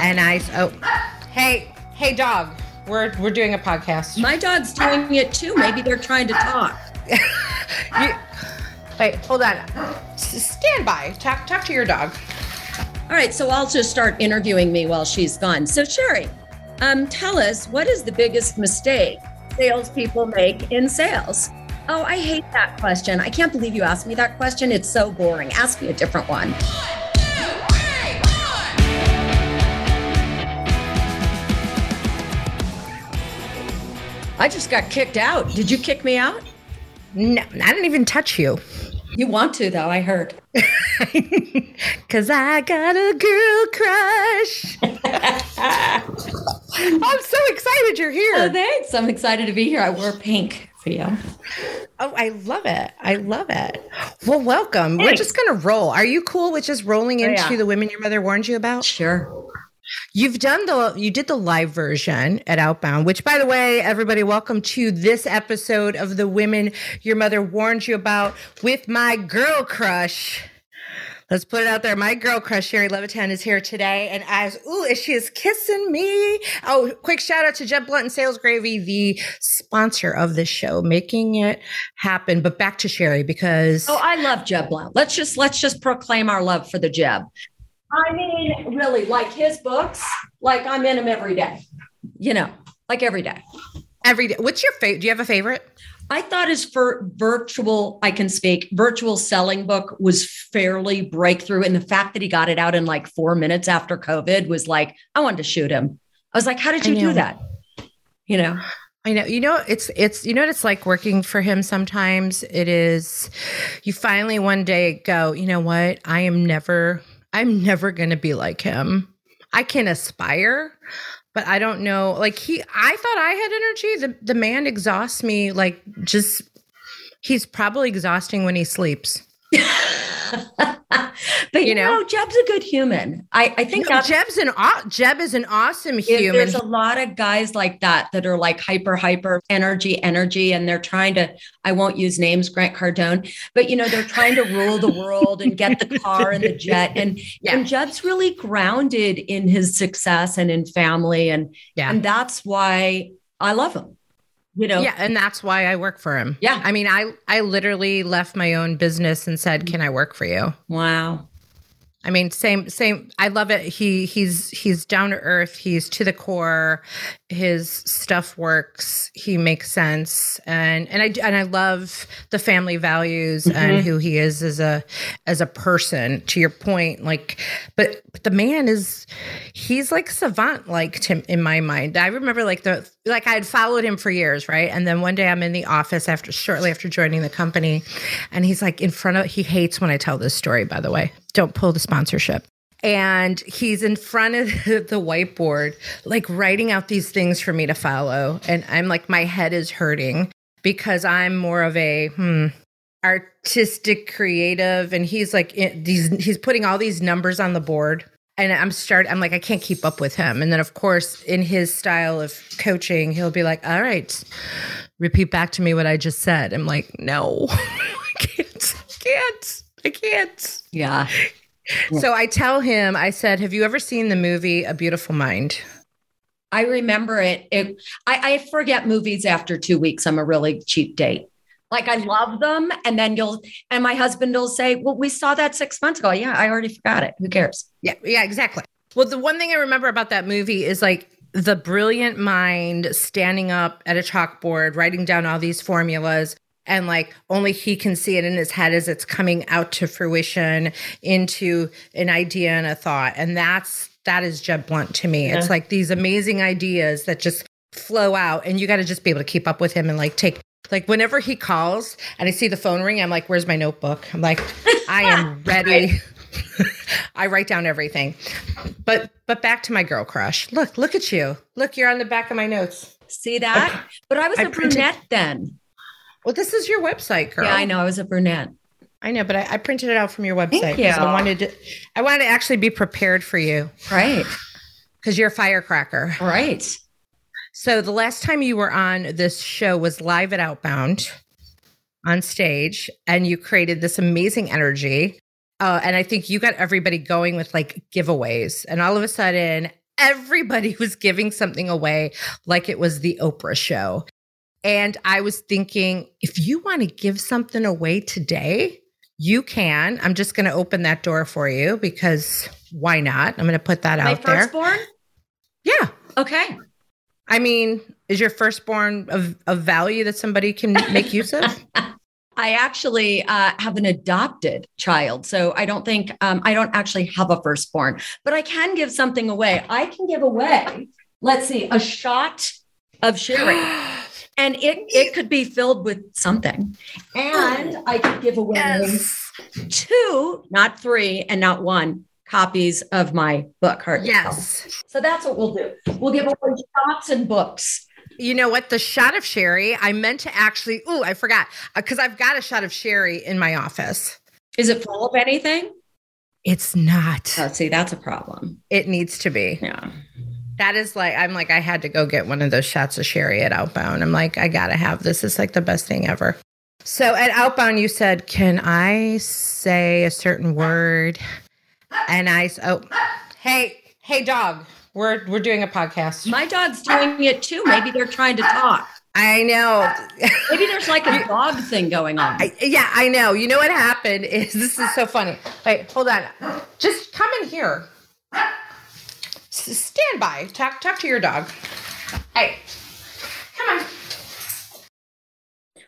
and I oh hey hey dog we're we're doing a podcast. My dog's doing it too. Maybe they're trying to talk. You- wait, hold on. S- stand by. Talk talk to your dog. All right, so I'll just start interviewing me while she's gone. So Shari, um, tell us what is the biggest mistake salespeople make in sales? Oh, I hate that question. I can't believe you asked me that question. It's so boring. Ask me a different one. I just got kicked out. Did you kick me out? No, I didn't even touch you. You want to, though, I heard. Cause I got a girl crush. I'm so excited you're here. Oh, thanks. I'm excited to be here. I wore pink for you. Oh, I love it. I love it. Well, welcome. We're just going to roll. Are you cool with just rolling Oh, into yeah. the women your mother warned you about? Sure. You've done the you did the live version at Outbound, which by the way, everybody welcome to this episode of the women your mother warned you about with my girl crush. Let's put it out there. My girl crush, Shari Levitin, is here today. And as, ooh, she is kissing me. Oh, quick shout out to Jeb Blount and Sales Gravy, the sponsor of this show, making it happen. But back to Shari because Oh, I love Jeb Blount. Let's just let's just proclaim our love for the Jeb. I mean, really, like his books, like I'm in them every day. You know, like every day. every day. What's your favorite? Do you have a favorite? I thought his for virtual, I can speak, virtual selling book was fairly breakthrough. And the fact that he got it out in like four minutes after COVID was like, I wanted to shoot him. I was like, how did you do that? You know, I know. You know, it's it's you know what it's like working for him sometimes. It is you finally one day go, you know what? I am never I'm never going to be like him. I can aspire, but I don't know. Like he I thought I had energy. The the man exhausts me like just he's probably exhausting when he sleeps. but You you know? know, Jeb's a good human. I, I think Jeb's an Jeb is an awesome human. There's a lot of guys like that that are like hyper, hyper energy, energy, and they're trying to, I won't use names, Grant Cardone, but you know, they're trying to rule the world and get the car and the jet. And, Yeah. and Jeb's really grounded in his success and in family. And, Yeah. and that's why I love him. You know, Yeah, and that's why I work for him. Yeah. I mean, I I literally left my own business and said, "Can I work for you?" wow. I mean, same, same. I love it. He he's he's down to earth. He's to the core. His stuff works. He makes sense, and and I and I love the family values mm-hmm. and who he is as a as a person. To your point, like, but but the man is he's like savant like to in my mind. I remember like the like I had followed him for years, right? And then one day I'm in the office after shortly after joining the company, and he's like in front of. He hates when I tell this story. By the way, don't pull the sponsorship. And he's in front of the whiteboard, like writing out these things for me to follow. And I'm like, my head is hurting because I'm more of a hmm, artistic creative. And he's like, these, he's putting all these numbers on the board and I'm start I'm like I can't keep up with him. And then of course in his style of coaching, he'll be like, "All right, repeat back to me what I just said." I'm like, "No. I can't. I can't. I can't." Yeah. So I tell him, I said, "Have you ever seen the movie A Beautiful Mind?" I remember it. it I, I forget movies after two weeks. I'm a really cheap date. Like I love them. And then you'll, and my husband will say, Well, we saw that six months ago. Yeah, I already forgot it. Who cares? Yeah, yeah, exactly. Well, the one thing I remember about that movie is like the brilliant mind standing up at a chalkboard, writing down all these formulas, and like only he can see it in his head as it's coming out to fruition into an idea and a thought. And that's that is Jeb Blount to me. It's like these amazing ideas that just flow out, and you got to just be able to keep up with him and like take. Like whenever he calls and I see the phone ring, I'm like, "Where's my notebook?" I'm like, "I am ready." I write down everything. But but back to my girl crush. Look, look at you. Look, you're on the back of my notes. See that? But I was I a printed- brunette then. Well, this is your website, girl. Yeah, I know. I was a brunette. I know, but I, I printed it out from your website you. I wanted to. I wanted to actually be prepared for you Right. because you're a firecracker. Right. So the last time you were on this show was live at Outbound on stage, and you created this amazing energy. Uh, and I think you got everybody going with like giveaways, and all of a sudden, everybody was giving something away like it was the Oprah show. And I was thinking, if you want to give something away today, you can. I'm just going to open that door for you because why not? I'm going to put that My out there. firstborn? Yeah. Okay. I mean, is your firstborn of, of value that somebody can make use of? I actually uh, have an adopted child. So I don't think, um, I don't actually have a firstborn, but I can give something away. I can give away, let's see, a shot of sherry. And it, it could be filled with something. And I could give away Yes. two, not three, and not one copies of my book, Heart. Yes. So that's what we'll do. We'll give away shots and books. You know what? The shot of sherry, I meant to actually, ooh, I forgot uh, because I've got a shot of sherry in my office. Is it full of anything? It's not. Oh, see, that's a problem. It needs to be. Yeah. That is like, I'm like, I had to go get one of those shots of sherry at Outbound. I'm like, I gotta have this. It's like the best thing ever. So at Outbound, you said, Can I say a certain word? And I oh, hey, hey, dog, we're, we're doing a podcast. My dog's doing it too. Maybe they're trying to talk. I know. Maybe there's like a dog thing going on. I, yeah, I know. You know what happened is this is so funny. Wait, hold on. Just come in here. Stand by. Talk talk to your dog. Hey, come on.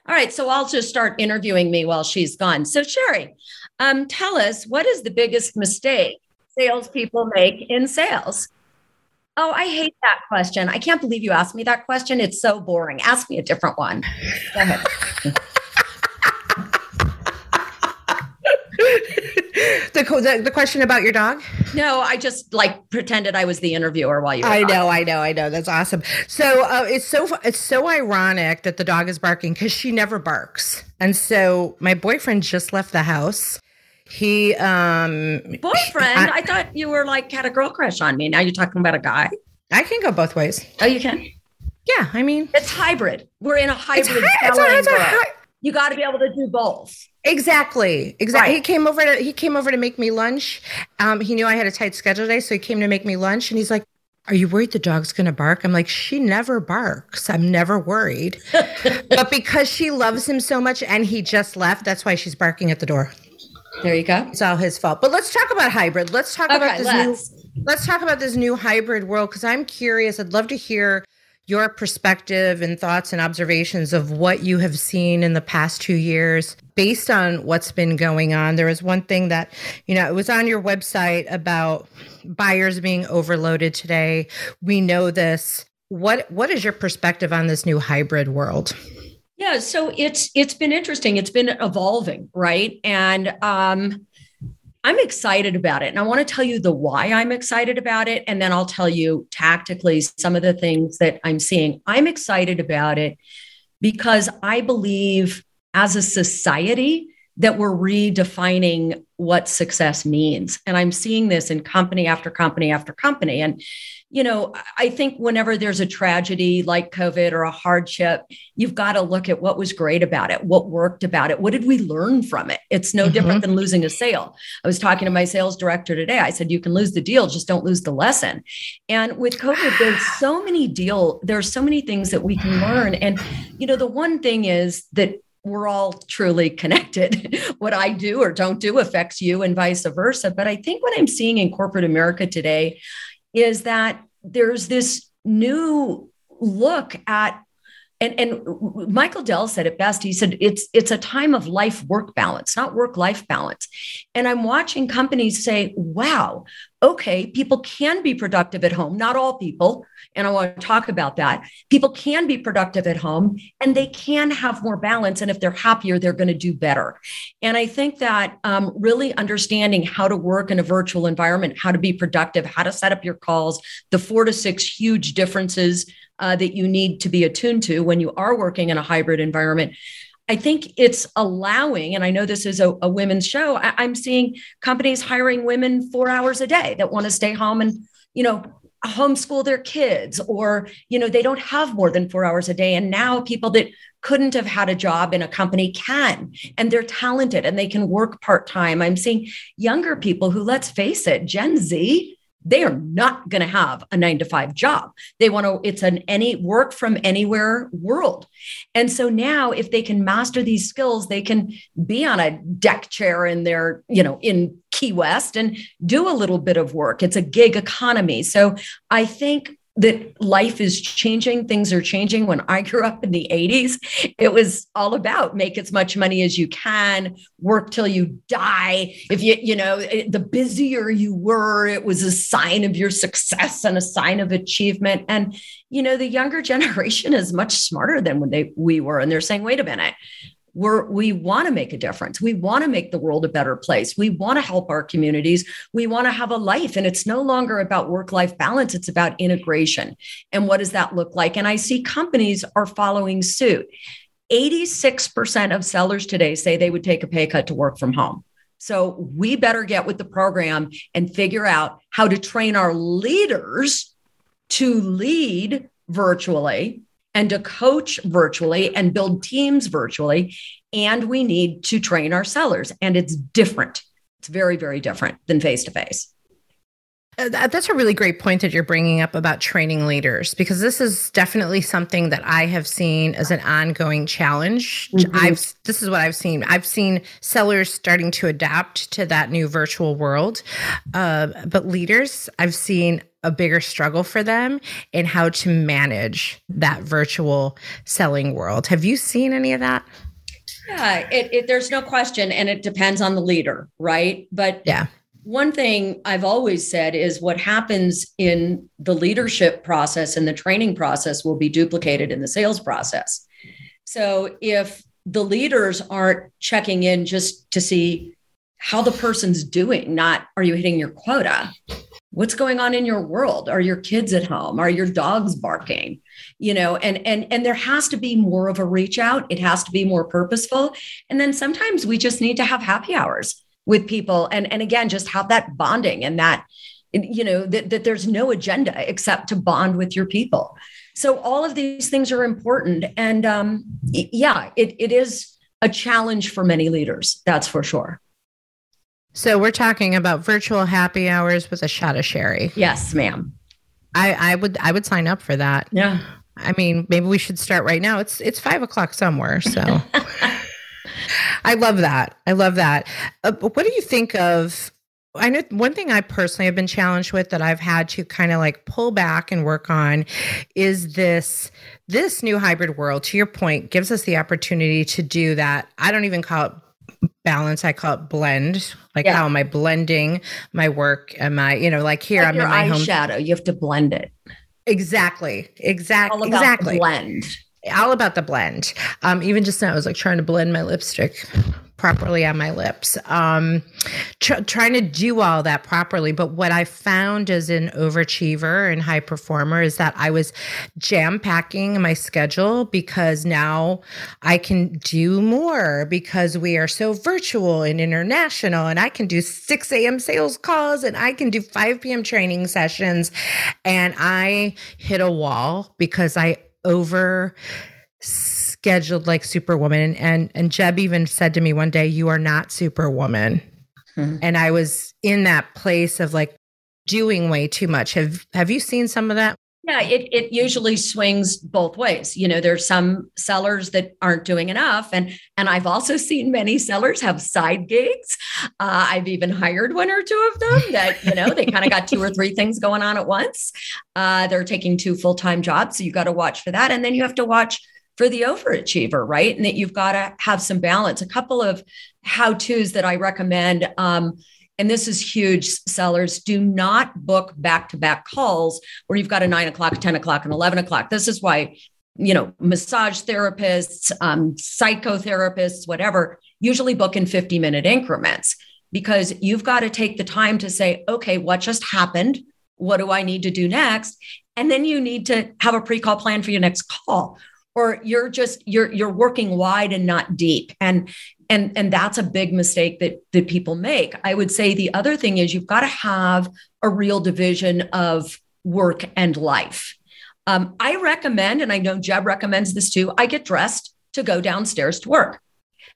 All right, so I'll just start interviewing me while she's gone. So Shari, um, tell us what is the biggest mistake salespeople make in sales? Oh, I hate that question. I can't believe you asked me that question. It's so boring. Ask me a different one. Go ahead. the, the the question about your dog. No, I just like pretended I was the interviewer while you were I talking. know, I know, I know. That's awesome. So uh, it's so it's so ironic that the dog is barking because she never barks. And so my boyfriend just left the house. He um Boyfriend, I, thought you were like had a girl crush on me. Now you're talking about a guy. I can go both ways. Oh, you can. Yeah, I mean It's hybrid. We're in a it's, hybrid hi- it's, a, it's a hi- You got to be able to do both. Exactly. Exactly. Right. He came over to he came over to make me lunch. Um, he knew I had a tight schedule today, so he came to make me lunch and he's like, Are you worried the dog's gonna bark? I'm like, she never barks. I'm never worried. but because she loves him so much and he just left, that's why she's barking at the door. There you go. It's all his fault. But let's talk about hybrid. Let's talk about this let's. new let's talk about this new hybrid world because I'm curious. I'd love to hear your perspective and thoughts and observations of what you have seen in the past two years based on what's been going on. There was one thing that, you know, it was on your website about buyers being overloaded today. We know this. What what is your perspective on this new hybrid world? Yeah, so it's it's been interesting. It's been evolving, right? And um I'm excited about it. And I want to tell you the why I'm excited about it and then I'll tell you tactically some of the things that I'm seeing. I'm excited about it because I believe as a society that we're redefining what success means. And I'm seeing this in company after company after company. And, you know, I think whenever there's a tragedy like COVID or a hardship, you've got to look at what was great about it, what worked about it, what did we learn from it? It's no Mhm. different than losing a sale. I was talking to my sales director today. I said, you can lose the deal, just don't lose the lesson. And with COVID, there's so many deal, there's so many things that we can learn. And, you know, the one thing is that we're all truly connected. what I do or don't do affects you and vice versa. But I think what I'm seeing in corporate America today is that there's this new look at and, and Michael Dell said it best. He said it's it's a time of life work balance, not work life balance. And I'm watching companies say, "Wow, okay, people can be productive at home. Not all people, and I want to talk about that. People can be productive at home, and they can have more balance. And if they're happier, they're going to do better. And I think that um, really understanding how to work in a virtual environment, how to be productive, how to set up your calls, the four to six huge differences uh, that you need to be attuned to when you are working in a hybrid environment. I think it's allowing, and I know this is a, a women's show. I, I'm seeing companies hiring women four hours a day that want to stay home and, you know, homeschool their kids, or, you know, they don't have more than four hours a day. And now people that couldn't have had a job in a company can, and they're talented and they can work part time. I'm seeing younger people who, let's face it, Gen Z, they are not going to have a nine to five job. They want to, it's an any work from anywhere world. And so now, if they can master these skills, they can be on a deck chair in their, you know, in Key West and do a little bit of work. It's a gig economy. So I think that life is changing things are changing. When i grew up in the 80s it was all about make as much money as you can work till you die. If you you know eh, the busier you were it was a sign of your success and a sign of achievement. And you know the younger generation is much smarter than when they we were. And they're saying wait a minute we're, we want to make a difference. We want to make the world a better place. We want to help our communities. We want to have a life. And it's no longer about work life balance, it's about integration. And what does that look like? And I see companies are following suit. 86% of sellers today say they would take a pay cut to work from home. So we better get with the program and figure out how to train our leaders to lead virtually and to coach virtually and build teams virtually. And we need to train our sellers. And it's different. It's very, very different than face to face. That's a really great point that you're bringing up about training leaders because this is definitely something that I have seen as an ongoing challenge. Mm-hmm. I've this is what I've seen. I've seen sellers starting to adapt to that new virtual world, uh, but leaders I've seen a bigger struggle for them in how to manage that virtual selling world. Have you seen any of that? Yeah, it, it, there's no question, and it depends on the leader, right? But yeah, one thing I've always said is what happens in the leadership process and the training process will be duplicated in the sales process. So if the leaders aren't checking in just to see how the person's doing, not are you hitting your quota? What's going on in your world? Are your kids at home? Are your dogs barking? You know and and and there has to be more of a reach out. It has to be more purposeful. And then sometimes we just need to have happy hours with people and and again just have that bonding and that you know that, that there's no agenda except to bond with your people. So all of these things are important. And um yeah it, it is a challenge for many leaders that's for sure so we're talking about virtual happy hours with a shot of sherry. Yes, ma'am. I, I would I would sign up for that. Yeah. I mean, maybe we should start right now. It's it's five o'clock somewhere, so I love that. I love that. Uh, what do you think of? I know one thing I personally have been challenged with that I've had to kind of like pull back and work on is this this new hybrid world. To your point, gives us the opportunity to do that. I don't even call it balance i call it blend like yeah. how am i blending my work? Am i you know like here like i'm in my home shadow you have to blend it. Exactly exactly exactly. blend. All about the blend. Um even just now i was like trying to blend my lipstick properly on my lips. Um, tr- trying to do all that properly. But what I found as an overachiever and high performer is that I was jam packing my schedule because now I can do more because we are so virtual and international. And I can do 6 a.m. sales calls and I can do 5 p.m. training sessions. And I hit a wall because I over scheduled like Superwoman. And and Jeb even said to me one day, "You are not Superwoman." Mm-hmm. And I was in that place of like doing way too much. Have Have you seen some of that? Yeah, it, it usually swings both ways. You know, there's some sellers that aren't doing enough. And and I've also seen many sellers have side gigs. Uh, I've even hired one or two of them that, you know, they kind of got two or three things going on at once. Uh, they're taking two full-time jobs. So you got to watch for that. And then you have to watch for the overachiever, right? And that you've got to have some balance. A couple of how to's that I recommend. Um, and this is huge sellers do not book back to back calls where you've got a nine o'clock, 10 o'clock, and 11 o'clock. This is why, you know, massage therapists, um, psychotherapists, whatever, usually book in 50 minute increments because you've got to take the time to say, okay, what just happened? What do I need to do next? And then you need to have a pre call plan for your next call or you're just you're you're working wide and not deep. And and and that's a big mistake that that people make. I would say the other thing is you've got to have a real division of work and life. Um, i recommend and i know jeb recommends this too i get dressed to go downstairs to work.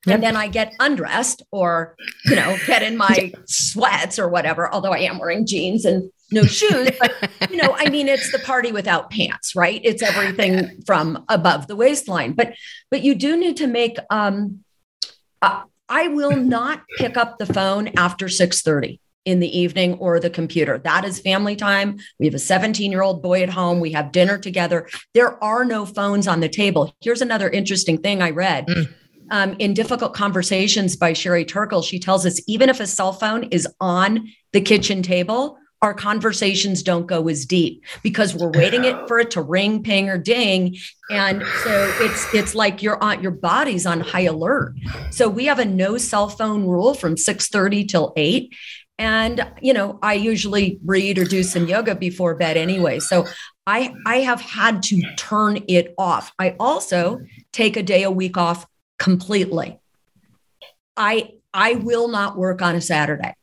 Yep. and then I get undressed or, you know, get in my sweats or whatever, although I am wearing jeans and no shoes, but you know, I mean, it's the party without pants, right? It's everything from above the waistline. But but you do need to make. Um, uh, I will not pick up the phone after six thirty in the evening or the computer. That is family time. We have a 17 year old boy at home. We have dinner together. There are no phones on the table. Here's another interesting thing I read. Mm. Um, in Difficult Conversations by Sherry Turkle, she tells us even if a cell phone is on the kitchen table, our conversations don't go as deep because we're waiting it for it to ring, ping, or ding. And so it's it's like you're on your body's on high alert. So we have a no cell phone rule from 6 30 till 8. And, you know, I usually read or do some yoga before bed anyway. So I, I have had to turn it off. I also take a day a week off completely. I, I will not work on a Saturday.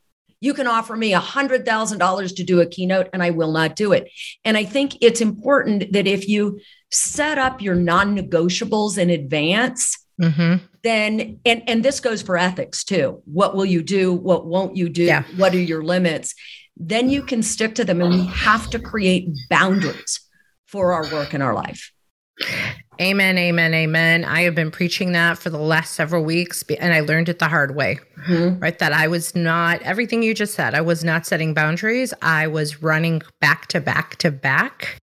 You can offer me a hundred thousand dollars to do a keynote and I will not do it. And I think it's important that if you set up your non-negotiables in advance, Mm-hmm. Then, and and this goes for ethics too. What will you do? What won't you do? Yeah. What are your limits? Then you can stick to them, and we have to create boundaries for our work and our life. Amen, amen, amen. I have been preaching that for the last several weeks, and I learned it the hard way, mm-hmm. right? That I was not everything you just said. I was not setting boundaries. I was running back to back to back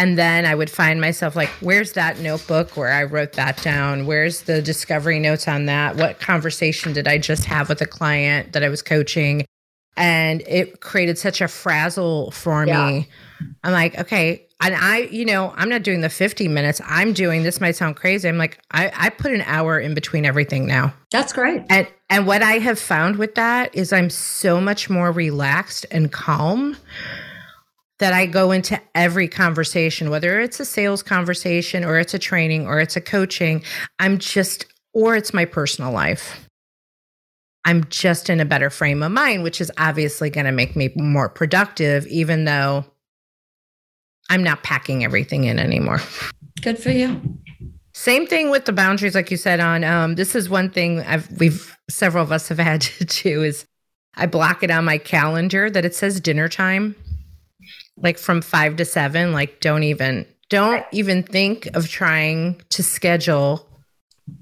and then I would find myself like, where's that notebook where I wrote that down? Where's the discovery notes on that? What conversation did I just have with a client that I was coaching? And it created such a frazzle for yeah. me. I'm like, okay. And I, you know, I'm not doing the 50 minutes. I'm doing this might sound crazy. I'm like, I, I put an hour in between everything now. That's great. And and what I have found with that is I'm so much more relaxed and calm that I go into every conversation, whether it's a sales conversation or it's a training or it's a coaching, I'm just, or it's my personal life. I'm just in a better frame of mind, which is obviously going to make me more productive, even though I'm not packing everything in anymore. Good for you. Same thing with the boundaries, like you said. On um, this is one thing I've we've several of us have had to do is I block it on my calendar that it says dinner time like from five to seven, like don't even don't even think of trying to schedule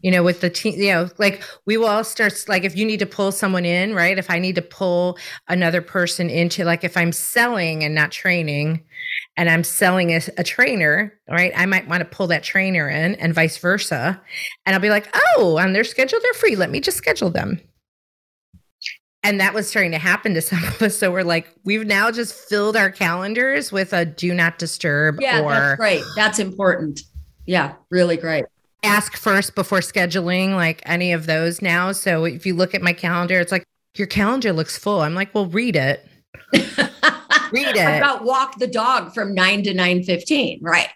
you know with the team you know like we will all start like if you need to pull someone in right if i need to pull another person into like if i'm selling and not training and i'm selling a, a trainer right i might want to pull that trainer in and vice versa and i'll be like oh on their schedule they're free let me just schedule them and that was starting to happen to some of us. So we're like, we've now just filled our calendars with a do not disturb. Yeah, or that's great. That's important. Yeah, really great. Ask first before scheduling, like any of those now. So if you look at my calendar, it's like your calendar looks full. I'm like, well, read it. read it. about walk the dog from nine to nine fifteen, right?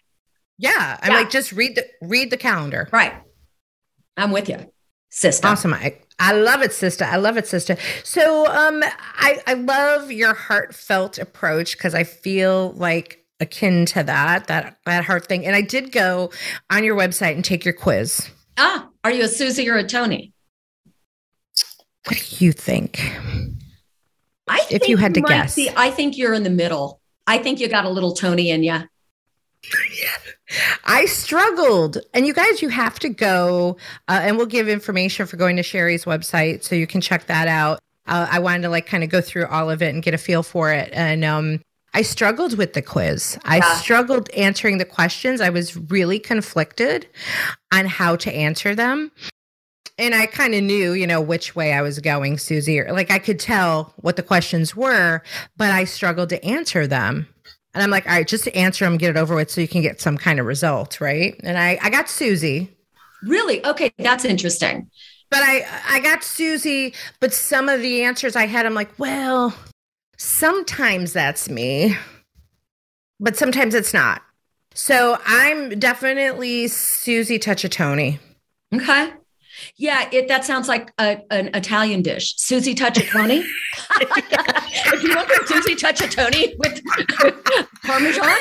Yeah, I'm yeah. like, just read the read the calendar. Right. I'm with you, sister. Awesome. I, I love it, sister. I love it, sister. So um I, I love your heartfelt approach because I feel like akin to that, that that heart thing. And I did go on your website and take your quiz. Ah, are you a Susie or a Tony? What do you think? I if you had to guess. Be, I think you're in the middle. I think you got a little Tony in you. I struggled. And you guys, you have to go, uh, and we'll give information for going to Shari's website so you can check that out. Uh, I wanted to like kind of go through all of it and get a feel for it. And um, I struggled with the quiz. I yeah. struggled answering the questions. I was really conflicted on how to answer them. And I kind of knew, you know, which way I was going, Susie. Or, like I could tell what the questions were, but I struggled to answer them. And I'm like, all right, just to answer them, get it over with so you can get some kind of result, right? And I, I got Susie. Really? Okay, that's interesting. But I I got Susie, but some of the answers I had, I'm like, well, sometimes that's me, but sometimes it's not. So I'm definitely Susie Tony. Okay. Yeah, it that sounds like a, an Italian dish. Susie Touchatoni. if you want to Susie Touchatoni with, with Parmesan,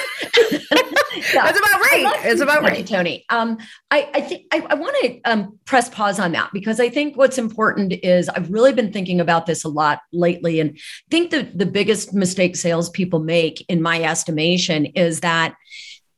yeah. It's about right. It's about right, Tony. Um, I, I think I, I want to um, press pause on that because I think what's important is I've really been thinking about this a lot lately, and I think the the biggest mistake salespeople make, in my estimation, is that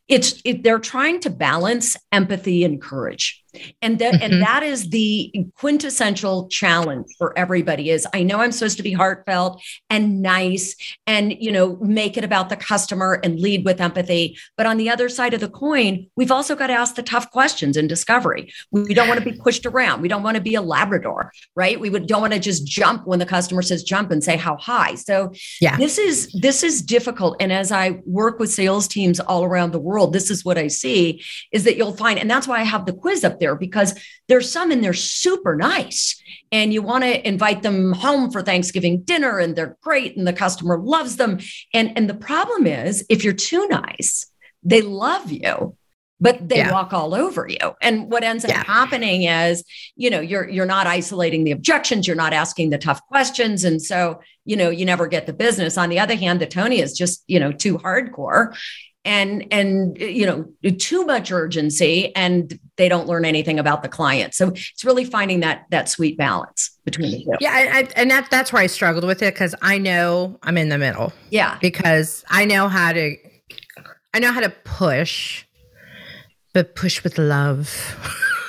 it's it, they're trying to balance empathy and courage and that mm-hmm. and that is the quintessential challenge for everybody is i know i'm supposed to be heartfelt and nice and you know make it about the customer and lead with empathy. But on the other side of the coin we've also got to ask the tough questions in discovery. We don't want to be pushed around. We don't want to be a labrador right? We would, don't want to just jump when the customer says jump and say how high. So yeah. this is this is difficult. And as i work with sales teams all around the world this is what i see is that you'll find and that's why i have the quiz up there because there's some and they're super nice and you want to invite them home for Thanksgiving dinner and they're great and the customer loves them. And, and the problem is if you're too nice, they love you but they yeah. walk all over you and what ends up yeah. happening is you know you're you're not isolating the objections you're not asking the tough questions and so you know you never get the business on the other hand the tony is just you know too hardcore and and you know too much urgency and they don't learn anything about the client. So it's really finding that that sweet balance between the two. Yeah I, and that that's where i struggled with it because i know i'm in the middle. Yeah. Because i know how to i know how to push but push with love.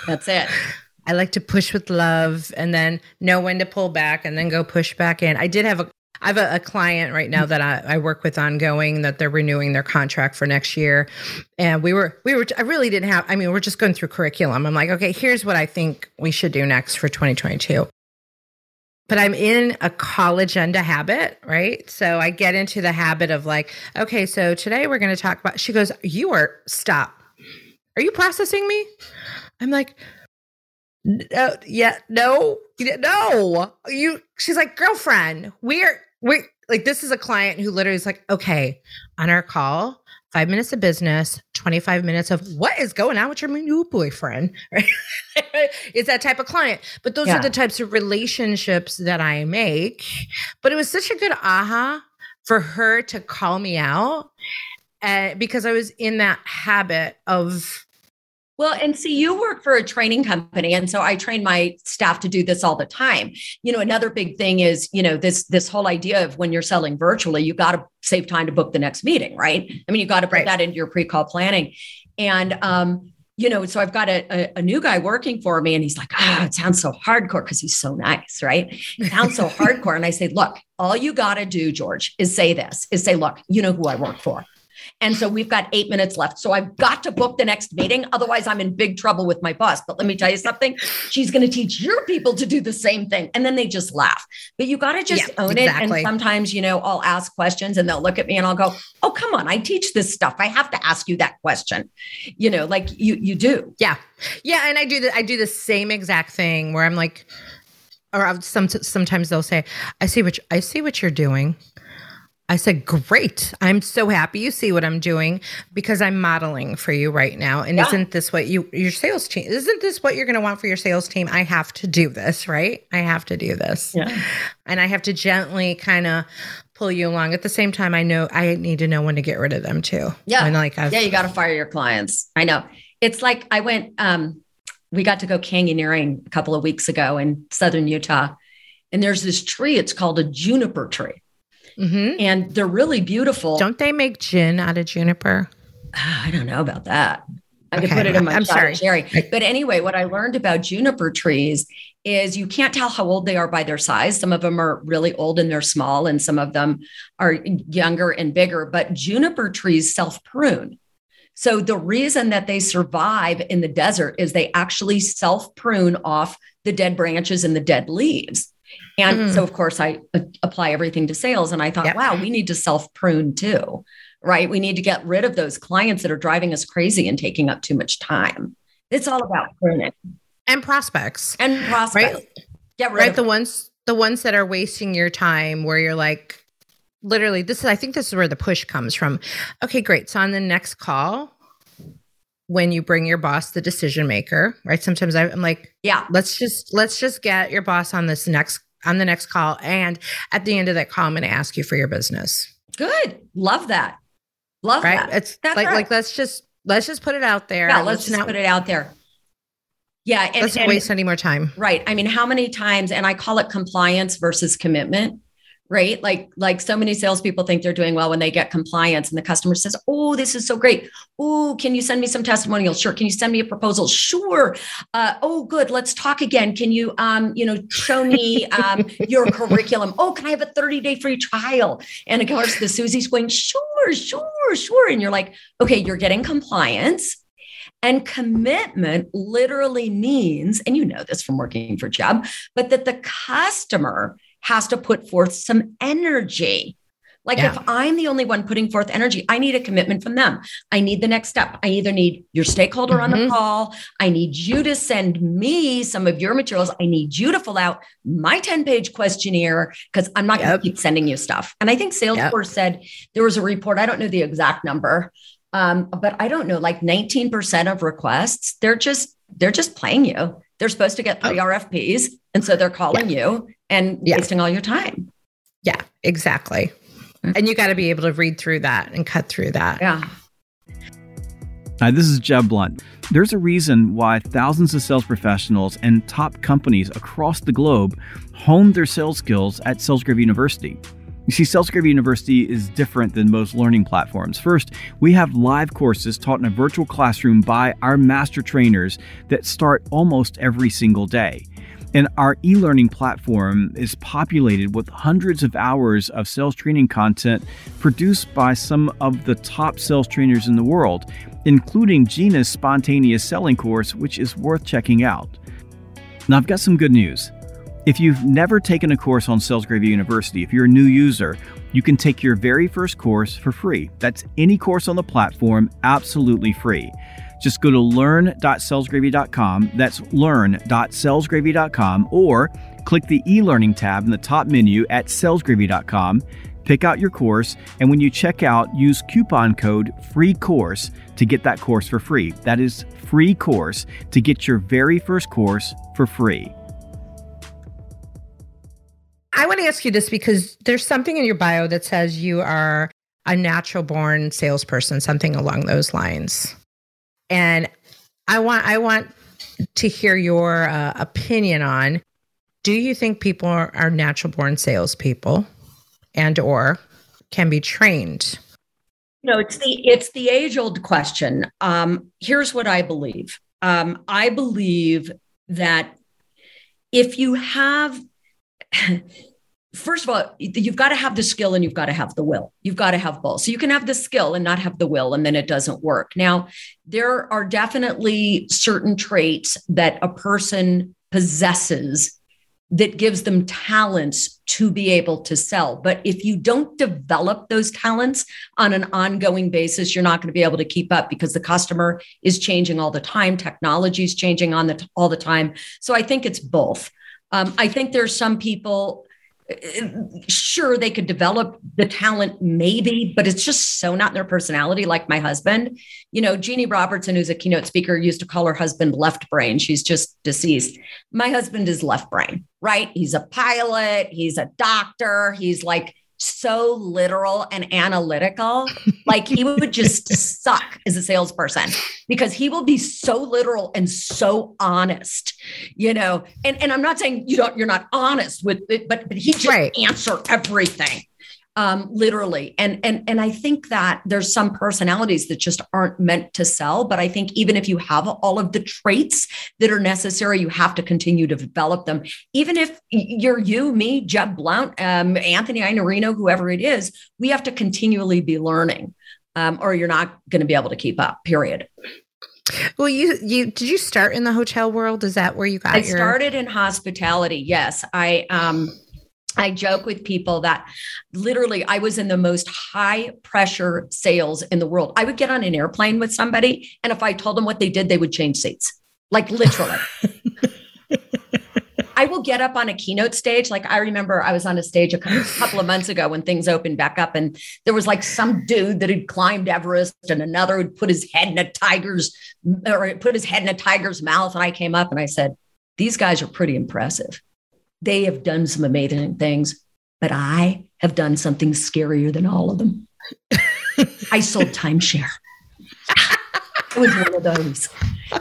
That's it. I like to push with love and then know when to pull back and then go push back in. I did have a I have a, a client right now that I, I, work with ongoing that they're renewing their contract for next year. And we were, we were, I really didn't have, I mean, we're just going through curriculum. I'm like, okay, here's what I think we should do next for 2022 but I'm in a call agenda habit, right? So I get into the habit of like, okay, so today we're going to talk about, she goes, you are, stop. Are you processing me? I'm like, no, yeah, no, no. You, she's like, girlfriend, we're, we like this is a client who literally is like, okay, on our call, five minutes of business, 25 minutes of what is going on with your new boyfriend. Right? it's that type of client. But those yeah. are the types of relationships that I make. But it was such a good aha for her to call me out uh, because I was in that habit of well, and see, you work for a training company, and so I train my staff to do this all the time. You know, another big thing is, you know, this this whole idea of when you're selling virtually, you got to save time to book the next meeting, right? I mean, you got to put right. that into your pre-call planning, and um, you know, so I've got a, a, a, new guy working for me, and he's like, "Ah, oh, it sounds so hardcore because he's so nice, right? It sounds so hardcore." And I say, "Look, all you got to do, George, is say this: is say, look, you know who I work for." And so we've got eight minutes left. So I've got to book the next meeting. Otherwise, I'm in big trouble with my boss. But let me tell you something she's going to teach your people to do the same thing. And then they just laugh. But you got to just yeah, own exactly. it. And sometimes, you know, I'll ask questions and they'll look at me and I'll go, Oh, come on. I teach this stuff. I have to ask you that question. You know, like you, you do. Yeah. Yeah. And I do the, I do the same exact thing where I'm like, or some, sometimes they'll say, I see what, I see what you're doing. I said, Great. I'm so happy you see what I'm doing because I'm modeling for you right now. And yeah. isn't this what you, your sales team, isn't this what you're going to want for your sales team? I have to do this, right? I have to do this. Yeah. And I have to gently kind of pull you along. At the same time, I know I need to know when to get rid of them too. Yeah. And like, I've, yeah, you got to fire your clients. I know. It's like I went, um, we got to go canyoneering a couple of weeks ago in southern Utah. And there's this tree, it's called a juniper tree Mm-hmm. And they're really beautiful. Don't they make gin out of juniper? I don't know about that. I okay. could put it in my I'm sorry. cherry. But anyway, what I learned about juniper trees is you can't tell how old they are by their size. Some of them are really old and they're small, and some of them are younger and bigger. But juniper trees self prune. So the reason that they survive in the desert is they actually self prune off the dead branches and the dead leaves. And mm-hmm. so, of course, I uh, apply everything to sales. And I thought, yep. wow, we need to self prune too, right? We need to get rid of those clients that are driving us crazy and taking up too much time. It's all about pruning and prospects and prospects. Right? Get rid right. Of- the ones, the ones that are wasting your time where you're like, literally, this is, I think this is where the push comes from. Okay, great. So on the next call, when you bring your boss the decision maker right sometimes i'm like yeah let's just let's just get your boss on this next on the next call. And at the end of that call, I'm going to ask you for your business. Good. Love that. Love right? that. It's That's like, right. like, let's just, let's just put it out there. Yeah, let's, let's just not, put it out there. Yeah, and, let's not waste any more time. Right. I mean, how many times? And I call it compliance versus commitment right? Like, like so many salespeople think they're doing well when they get compliance and the customer says, Oh, this is so great. Oh, can you send me some testimonials? Sure. Can you send me a proposal? Sure. Uh, oh, good. Let's talk again. Can you, um, you know, show me um, your curriculum? Oh, can I have a 30 day free trial? And of course, the Susie's going, sure, sure, sure. And you're like, okay, you're getting compliance. And commitment literally means, and you know this from working for Jeb, but that the customer has to put forth some energy. Like yeah. if I'm the only one putting forth energy, I need a commitment from them. I need the next step. I either need your stakeholder mm-hmm. on the mm-hmm. call. I need you to send me some of your materials. I need you to fill out my 10 page questionnaire because I'm not yep. going to keep sending you stuff. And I think Salesforce yep. said there was a report. I don't know the exact number, um, but I don't know, like 19% of requests, they're just, they're just playing you. They're supposed to get three oh. RFPs. And so they're calling yeah. you and yeah. wasting all your time. Yeah, exactly. Mm-hmm. And you got to be able to read through that and cut through that. Yeah. Hi, this is Jeb Blount. There's a reason why thousands of sales professionals and top companies across the globe hone their sales skills at SalesGravy University. You see, SalesGravy University is different than most learning platforms. First, we have live courses taught in a virtual classroom by our master trainers that start almost every single day. And our e learning platform is populated with hundreds of hours of sales training content produced by some of the top sales trainers in the world, including Gina's spontaneous selling course, which is worth checking out. Now, I've got some good news. If you've never taken a course on SalesGravy University, if you're a new user, you can take your very first course for free. That's any course on the platform, absolutely free. Just go to learn.salesgravy.com. That's learn.salesgravy.com or click the e-learning tab in the top menu at salesgravy.com. Pick out your course, and when you check out, use coupon code FREE COURSE to get that course for free. That is free course to get your very first course for free. I want to ask you this because there's something in your bio that says you are a natural born salesperson, something along those lines and I want I want to hear your uh, opinion on. Do you think people are, are natural born salespeople, and or can be trained? No, it's the it's the age old question. Um, here's what I believe. Um, I believe that if you have first of all, you've got to have the skill and you've got to have the will. You've got to have both. So you can have the skill and not have the will, and then it doesn't work. Now, there are definitely certain traits that a person possesses that gives them talents to be able to sell. But if you don't develop those talents on an ongoing basis, you're not going to be able to keep up because the customer is changing all the time. Technology is changing on the all the time. So I think it's both. Um, I think there's some people sure they could develop the talent maybe but it's just so not in their personality like my husband. You know jeannie robertson who's a keynote speaker used to call her husband left brain. She's just deceased. My husband is left brain right? He's a pilot. He's a doctor. He's like so literal and analytical. like he would just suck as a salesperson because he will be so literal and so honest, you know. And, and I'm not saying you don't, you're not honest with it, but, but he just right. answer everything um, literally. And and and I think that there's some personalities that just aren't meant to sell. But I think even if you have all of the traits that are necessary, you have to continue to develop them. Even if you're you, me, Jeb Blount, um, Anthony Iannarino, whoever it is, we have to continually be learning, um, or you're not going to be able to keep up. Period. Well, you you did you start in the hotel world? Is that where you got? I your- started in hospitality. Yes, I um I joke with people that literally I was in the most high pressure sales in the world. I would get on an airplane with somebody, and if I told them what they did, they would change seats, like literally. I will get up on a keynote stage. Like I remember I was on a stage a couple of months ago when things opened back up, and there was like some dude that had climbed Everest, and another would put his head in a tiger's or put his head in a tiger's mouth. And I came up and I said, These guys are pretty impressive. They have done some amazing things, but I have done something scarier than all of them. I sold timeshare. I was one of those.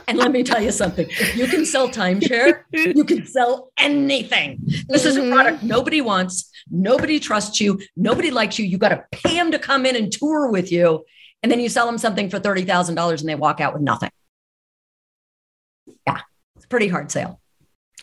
And let me tell you something if you can sell timeshare, you can sell anything. This is a Mhm. product nobody wants, nobody trusts you, nobody likes you. You got to pay them to come in and tour with you. And then you sell them something for $30,000 and they walk out with nothing. Yeah, it's a pretty hard sale.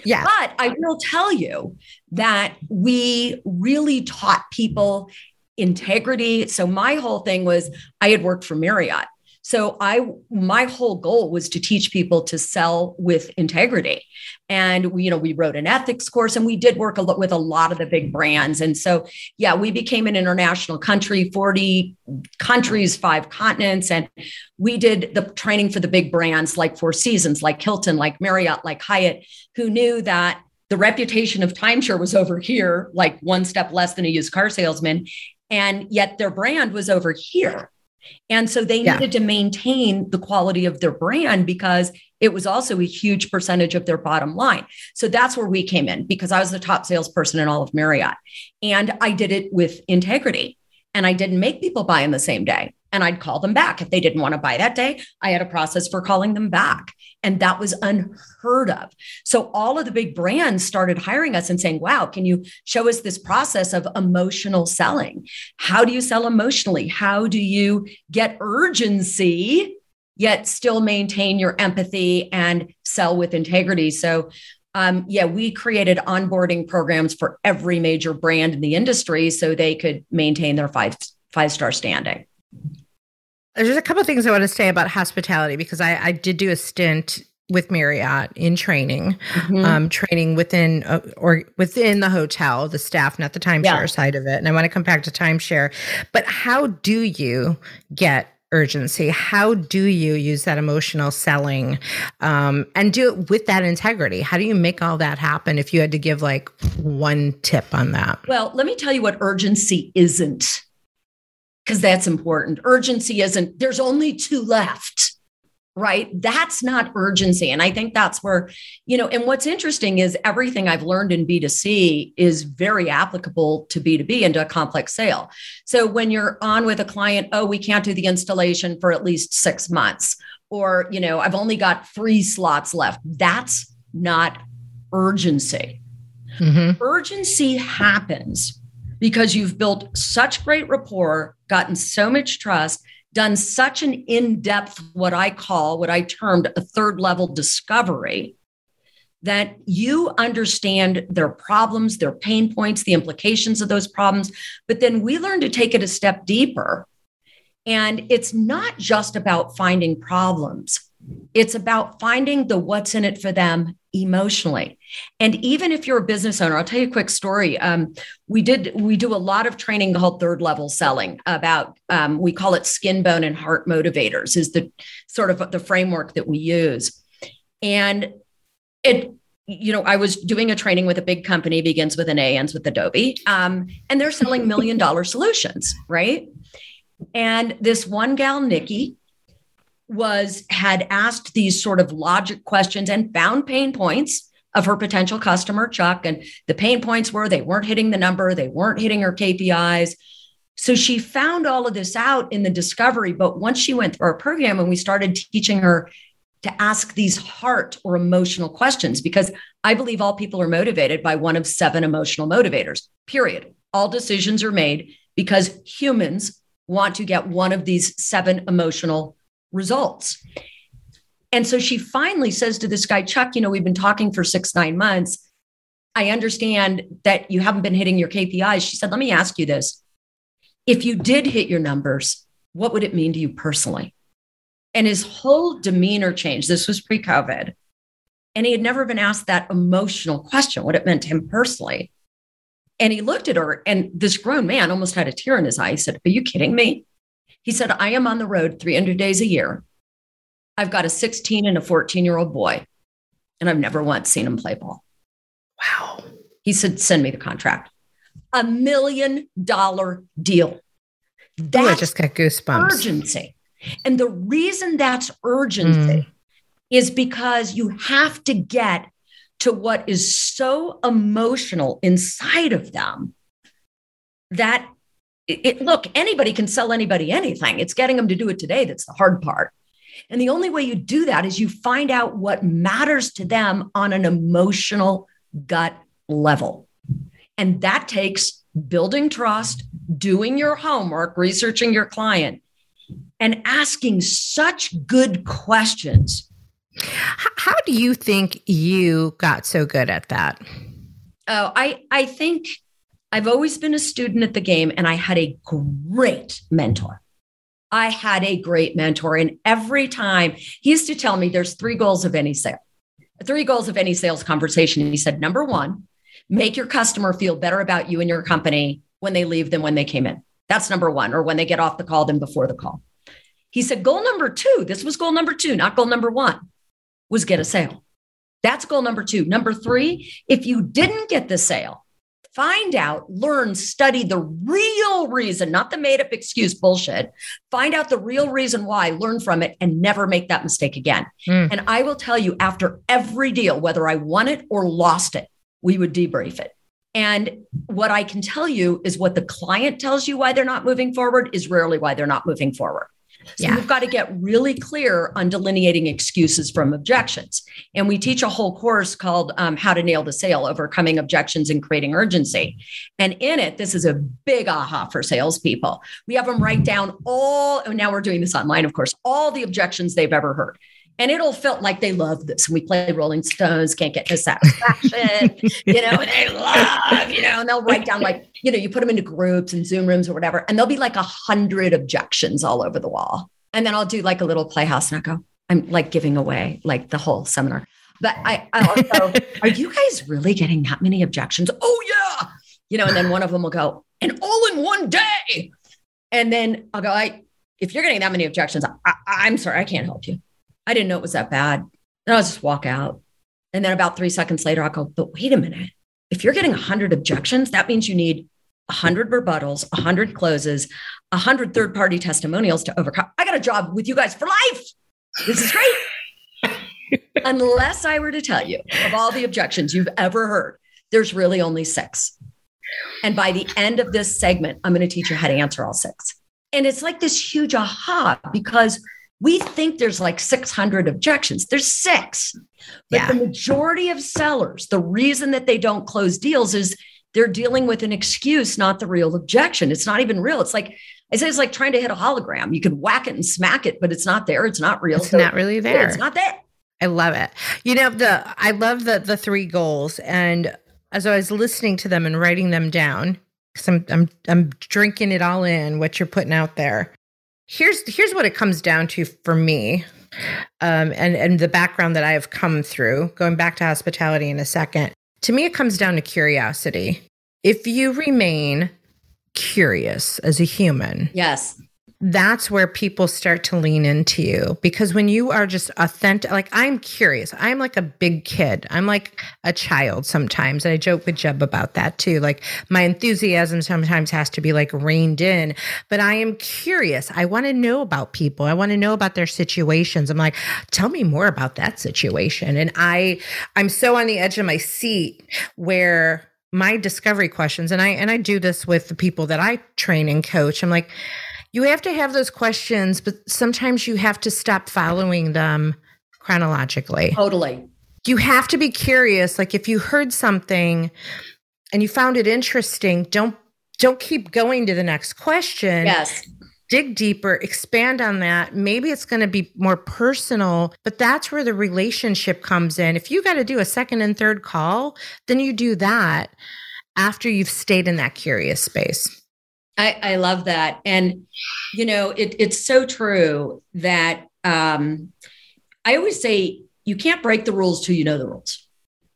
Yeah. But I will tell you that we really taught people integrity. So my whole thing was I had worked for Marriott. So I my whole goal was to teach people to sell with integrity. And we, you know, we wrote an ethics course and we did work a lot with a lot of the big brands. And so yeah, we became an international country, 40 countries, five continents. And we did the training for the big brands like Four Seasons, like Hilton, like Marriott, like Hyatt, who knew that the reputation of timeshare was over here, like one step less than a used car salesman. And yet their brand was over here. And so they Yeah. needed to maintain the quality of their brand because it was also a huge percentage of their bottom line. So that's where we came in because I was the top salesperson in all of Marriott. And I did it with integrity. And I didn't make people buy in the same day. And I'd call them back. If they didn't want to buy that day, I had a process for calling them back. And that was unheard of. So all of the big brands started hiring us and saying, wow, can you show us this process of emotional selling? How do you sell emotionally? How do you get urgency, yet still maintain your empathy and sell with integrity? So um, yeah, we created onboarding programs for every major brand in the industry so they could maintain their five five star standing. There's a couple of things I want to say about hospitality because I, I did do a stint with Marriott in training, Mhm. um, training within uh, or within the hotel, the staff, not the timeshare Yeah. side of it. And I want to come back to timeshare. But how do you get urgency? How do you use that emotional selling um, and do it with that integrity? How do you make all that happen? If you had to give like one tip on that, Well, let me tell you what urgency isn't, because that's important. Urgency isn't, there's only two left, right? That's not urgency. And I think that's where, you know, and what's interesting is everything I've learned in B2C is very applicable to B2B and to a complex sale. So when you're on with a client, oh, we can't do the installation for at least six months, or, you know, I've only got three slots left. That's not urgency Mhm. urgency happens because you've built such great rapport, gotten so much trust, done such an in depth, what I call, what I termed a third level discovery, that you understand their problems, their pain points, the implications of those problems. But then we learn to take it a step deeper. And it's not just about finding problems. It's about finding the what's in it for them emotionally. And even if you're a business owner, I'll tell you a quick story. Um, we did we do a lot of training called third level selling about um, we call it skin, bone, and heart motivators is the sort of the framework that we use. And it you know, I was doing a training with a big company, begins with an A, ends with Adobe, um, and they're selling million dollar solutions, right? And this one gal, Nikki, was had asked these sort of logic questions and found pain points of her potential customer chuck and the pain points were they weren't hitting the number they weren't hitting her kpis so she found all of this out in the discovery but once she went through our program and we started teaching her to ask these heart or emotional questions because i believe all people are motivated by one of seven emotional motivators period. All decisions are made because humans want to get one of these seven emotional results. And so she finally says to this guy, Chuck, you know, we've been talking for six, nine months. I understand that you haven't been hitting your KPIs. She said, let me ask you this. If you did hit your numbers, what would it mean to you personally? And his whole demeanor changed. This was pre COVID. And he had never been asked that emotional question, what it meant to him personally. And he looked at her, and this grown man almost had a tear in his eye. He said, Are you kidding me? He said, I am on the road 300 days a year. I've got a 16 and a 14 year old boy, and I've never once seen him play ball. wow. He said, Send me the contract. A million dollar deal. Ooh, I That's just got goosebumps. urgency. And the reason that's urgency mm. is because you have to get to what is so emotional inside of them that it, it- look, anybody can sell anybody anything. It's getting them to do it today that's the hard part. And the only way you do that is you find out what matters to them on an emotional gut level. And that takes building trust, doing your homework, researching your client, and asking such good questions. How do you think you got so good at that? Oh, I, I think I've always been a student at the game and I had a great mentor. I had a great mentor. And every time he used to tell me there's three goals of any sale, three goals of any sales conversation. And he said, number one, make your customer feel better about you and your company when they leave than when they came in. That's number one, or when they get off the call than before the call. He said, goal number two, this was goal number two, not goal number one, was get a sale. That's goal number two. Number three, if you didn't get the sale, Find out, learn, study the real reason, not the made up excuse bullshit. Find out the real reason why, learn from it, and never make that mistake again. Mm. And I will tell you, after every deal, whether I won it or lost it, we would debrief it. And what I can tell you is what the client tells you why they're not moving forward is rarely why they're not moving forward. So yeah. we've got to get really clear on delineating excuses from objections. And we teach a whole course called um, How to Nail the Sale Overcoming Objections and Creating Urgency. And in it, this is a big aha for salespeople. We have them write down all, now we're doing this online, of course, all the objections they've ever heard and it'll felt like they love this. And We play Rolling Stones, can't get no satisfaction, you know, they love, you know, and they'll write down like, you know, you put them into groups and Zoom rooms or whatever, and there'll be like a hundred objections all over the wall. And then I'll do like a little playhouse and I go, I'm like giving away like the whole seminar. But I, I also, are you guys really getting that many objections? Oh yeah. You know, and then one of them will go, and all in one day. And then I'll go, I, if you're getting that many objections, I, I'm sorry, I can't help you. I didn't know it was that bad. And I'll just walk out. And then about three seconds later, I'll go, but wait a minute. If you're getting 100 objections, that means you need 100 rebuttals, 100 closes, 100 third party testimonials to overcome. I got a job with you guys for life. This is great. Unless I were to tell you of all the objections you've ever heard, there's really only six. And by the end of this segment, I'm going to teach you how to answer all six. And it's like this huge aha because we think there's like 600 objections. There's six. But yeah. the majority of sellers, the reason that they don't close deals is they're dealing with an excuse, not the real objection. It's not even real. It's like, I say it's like trying to hit a hologram. You can whack it and smack it, but it's not there. It's not real. It's so, not really there. Yeah, it's not there. I love it. You know, the I love the the three goals. And as I was listening to them and writing them down, because I'm I'm I'm drinking it all in, what you're putting out there here's here's what it comes down to for me um, and and the background that i have come through going back to hospitality in a second. To me it comes down to curiosity. If you remain curious as a human yes that's where people start to lean into you. Because when you are just authentic like i'm curious. I'm like a big kid. I'm like a child sometimes. And i joke with jeb about that too. Like my enthusiasm sometimes has to be like reined in. But i am curious. I want to know about people. I want to know about their situations. I'm like tell me more about that situation. And i i'm so on the edge of my seat where my discovery questions and i and i do this with the people that i train and coach. I'm like you have to have those questions, but sometimes you have to stop following them chronologically. Totally. You have to be curious. Like if you heard something and you found it interesting, don't don't keep going to the next question. Yes. Dig deeper, expand on that. Maybe it's going to be more personal, but that's where the relationship comes in. If you got to do a second and third call, then you do that after you've stayed in that curious space. I, I love that. And, you know, it, it's so true that um, I always say you can't break the rules till you know the rules,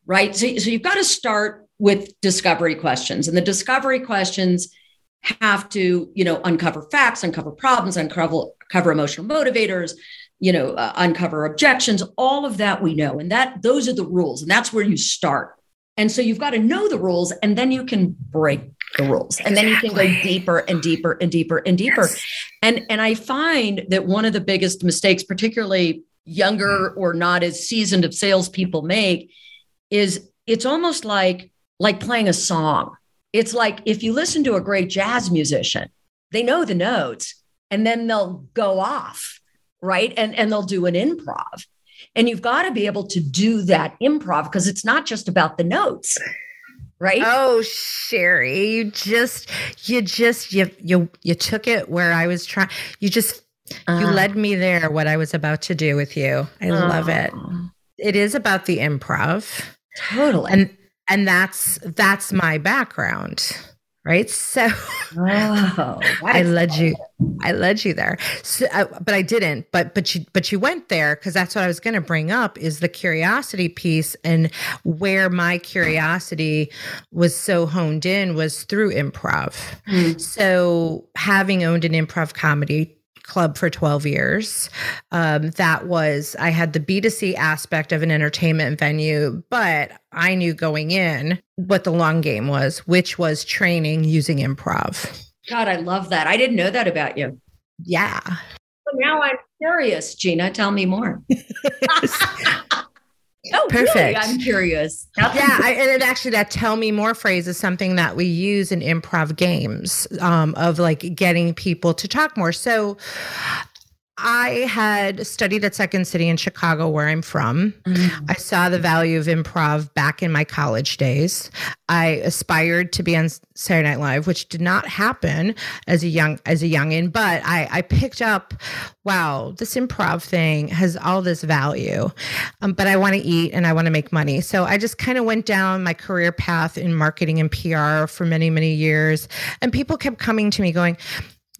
right? So, so you've got to start with discovery questions. And the discovery questions have to, you know, uncover facts, uncover problems, uncover, uncover emotional motivators, you know, uh, uncover objections, all of that we know. And that those are the rules. And that's where you start. And so you've got to know the rules and then you can break the rules and then you can go deeper and deeper and deeper and deeper yes. and and i find that one of the biggest mistakes particularly younger mm-hmm. or not as seasoned of salespeople make is it's almost like like playing a song it's like if you listen to a great jazz musician they know the notes and then they'll go off right? And and they'll do an improv. And you've got to be able to do that improv because it's not just about the notes. Right? Oh, Shari, you just you just you you you took it where I was trying. You just uh, you led me there what I was about to do with you. I uh, love it. It is about the improv. Totally. And and that's that's my background right? So oh, i led you i led you there. So, uh, but i didn't but but you but you went there because that's what i was going to bring up is the curiosity piece and where my curiosity was so honed in was through improv. Mm. so having owned an improv comedy club for 12 years. Um, that was, I had the B2C aspect of an entertainment venue, but I knew going in what the long game was, which was training using improv. God, I love that. I didn't know that about you. Yeah. So now I'm curious, Gina. Tell me more. Oh, perfect. Really? I'm curious. yeah, I, and actually, that "tell me more" phrase is something that we use in improv games um, of like getting people to talk more. So, I had studied at Second City in Chicago, where I'm from. Mm. I saw the value of improv back in my college days. I aspired to be on Saturday Night Live, which did not happen as a young as a youngin. But I, I picked up, wow, this improv thing has all this value. Um, but I want to eat and I want to make money, so I just kind of went down my career path in marketing and PR for many many years. And people kept coming to me going,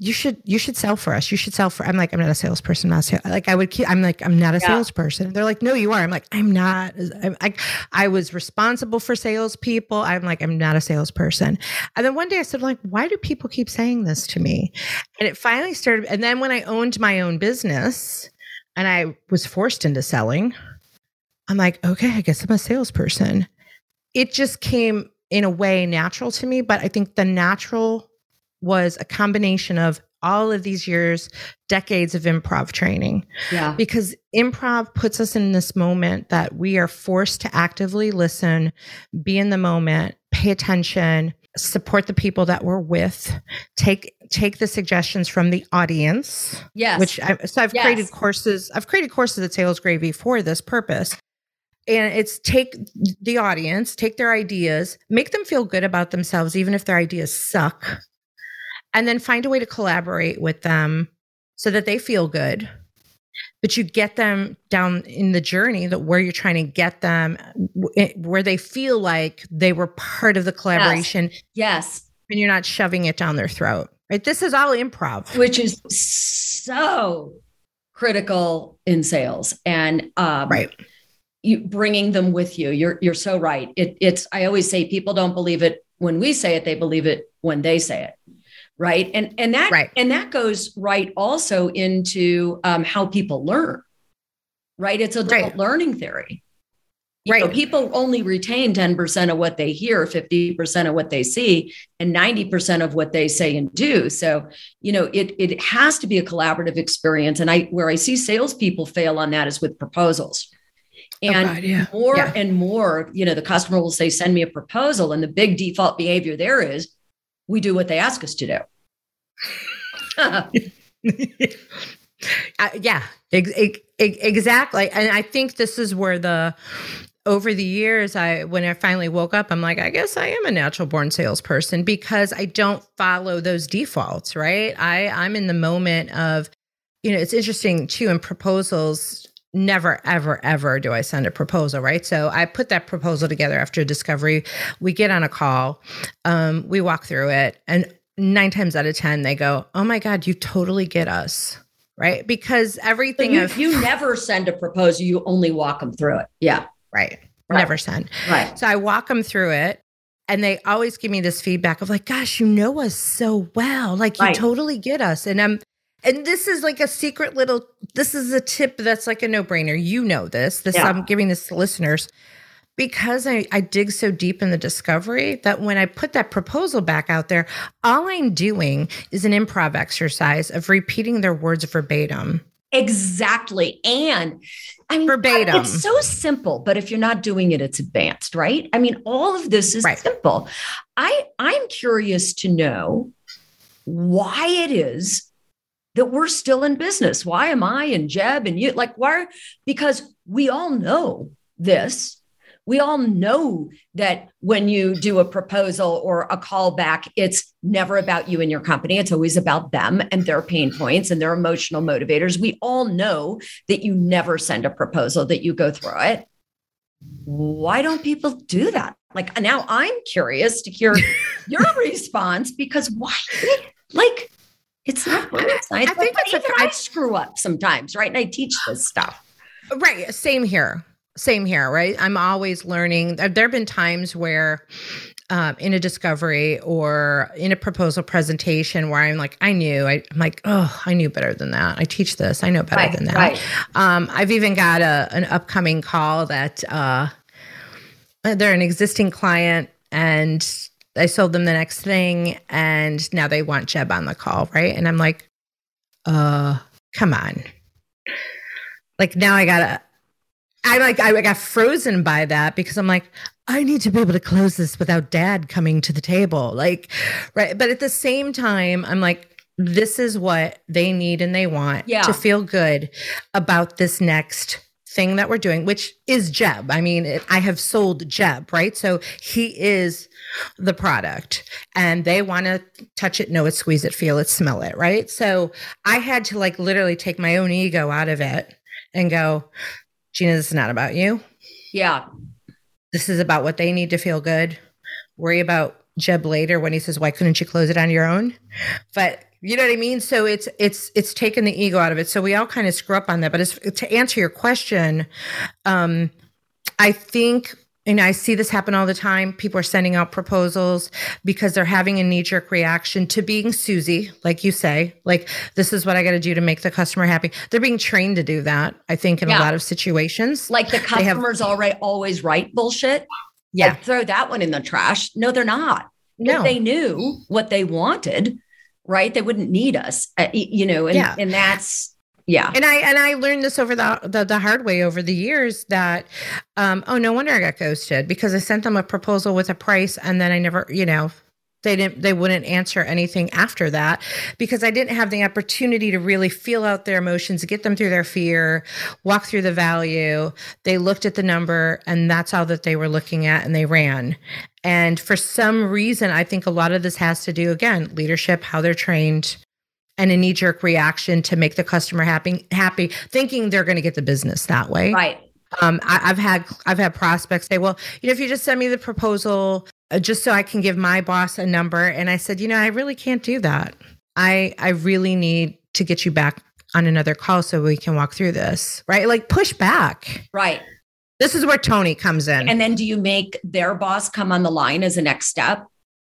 you should you should sell for us. You should sell for. I'm like I'm not a salesperson. I'm not a like I would. Keep, I'm like I'm not a yeah. salesperson. They're like no, you are. I'm like I'm not. I'm, I I was responsible for salespeople. I'm like I'm not a salesperson. And then one day I said like why do people keep saying this to me? And it finally started. And then when I owned my own business and I was forced into selling, I'm like okay, I guess I'm a salesperson. It just came in a way natural to me. But I think the natural was a combination of all of these years, decades of improv training. Yeah. Because improv puts us in this moment that we are forced to actively listen, be in the moment, pay attention, support the people that we're with, take take the suggestions from the audience. Yes. Which I so I've yes. created courses, I've created courses at Sales Gravy for this purpose. And it's take the audience, take their ideas, make them feel good about themselves, even if their ideas suck and then find a way to collaborate with them so that they feel good. But you get them down in the journey that where you're trying to get them where they feel like they were part of the collaboration. Yes, yes. and you're not shoving it down their throat right? This is all improv. Which is so critical in sales. And um, right. you bringing them with you you're you're so right. It, it's i always say people don't believe it when we say it they believe it when they say it right and and that right. and that goes right also into um, how people learn right it's adult right. learning theory you right know, people only retain 10% of what they hear 50% of what they see and 90% of what they say and do so you know it it has to be a collaborative experience and i where i see salespeople fail on that is with proposals oh, and oh God, yeah. more yeah. and more you know the customer will say send me a proposal and the big default behavior there is we do what they ask us to do. uh, yeah, ex- ex- exactly. And I think this is where the over the years i when i finally woke up i'm like i guess i am a natural born salesperson because i don't follow those defaults right i i'm in the moment of you know it's interesting too in proposals never ever ever do i send a proposal right? So i put that proposal together after discovery. We get on a call um, we walk through it and nine times out of ten they go oh my god you totally get us right? Because everything so you, of, you never send a proposal you only walk them through it. Yeah. Right, right. never send. Right. So i walk them through it and they always give me this feedback of like gosh you know us so well. Like you right. totally get us. And i'm and this is like a secret little this is a tip that's like a no-brainer you know this this yeah. i'm giving this to listeners because I, I dig so deep in the discovery that when i put that proposal back out there all i'm doing is an improv exercise of repeating their words verbatim exactly and I mean, verbatim. It's so simple, but if you're not doing it, it's advanced, right? I mean, all of this is right. simple. I I'm curious to know why it is that we're still in business. Why am I and Jeb and you like why? Because we all know this. We all know that when you do a proposal or a callback, it's never about you and your company. It's always about them and their pain points and their emotional motivators. We all know that you never send a proposal, that you go through it. Why don't people do that? Like now I'm curious to hear your response because why? Like it's not science. I think even I screw up sometimes, right? And I teach this stuff. Right. Same here. Same here, right? I'm always learning. There have been times where um, in a discovery or in a proposal presentation where I'm like, I knew, I, am like, oh, I knew better than that. I teach this, I know better right, than that. Right. Um, I've even got a an upcoming call that uh, they're an existing client and I sold them the next thing and now they want Jeb on the call, right? And I'm like, uh, come on. Like now I gotta I like I got frozen by that because I'm like, I need to be able to close this without dad coming to the table. Like, right. But at the same time, I'm like, this is what they need and they want yeah. to feel good about this next thing that we're doing, which is Jeb. I mean, it, I have sold Jeb, right? So he is the product and they want to touch it, know it, squeeze it, feel it, smell it, right? So I had to like literally take my own ego out of it and go, Gina, this is not about you. Yeah. This is about what they need to feel good. Worry about Jeb later when he says, Why couldn't you close it on your own? But you know what I mean? So it's it's it's taken the ego out of it. So we all kind of screw up on that. But to answer your question, um, I think and I see this happen all the time. People are sending out proposals because they're having a knee jerk reaction to being Susie, like you say, like, this is what I got to do to make the customer happy. They're being trained to do that, I think, in yeah. a lot of situations. Like the customer's have, already always right bullshit. Yeah. Throw that one in the trash. No, they're not. No. If they knew what they wanted, right? They wouldn't need us, uh, you know, and, yeah. and that's, yeah. And I and I learned this over the the, the hard way over the years that um oh no wonder I got ghosted because I sent them a proposal with a price and then I never, you know, they didn't they wouldn't answer anything after that because I didn't have the opportunity to really feel out their emotions, get them through their fear, walk through the value. They looked at the number and that's all that they were looking at and they ran. And for some reason, I think a lot of this has to do again, leadership, how they're trained, and a knee jerk reaction to make the customer happy, happy, thinking they're going to get the business that way. Right. Um, I, have had I've had prospects say, well, you know, if you just send me the proposal, Uh, just so I can give my boss a number, and I said, you know, I really can't do that. I I really need to get you back on another call so we can walk through this, right? Like push back. Right. This is where Tony comes in. And then do you make their boss come on the line as a next step?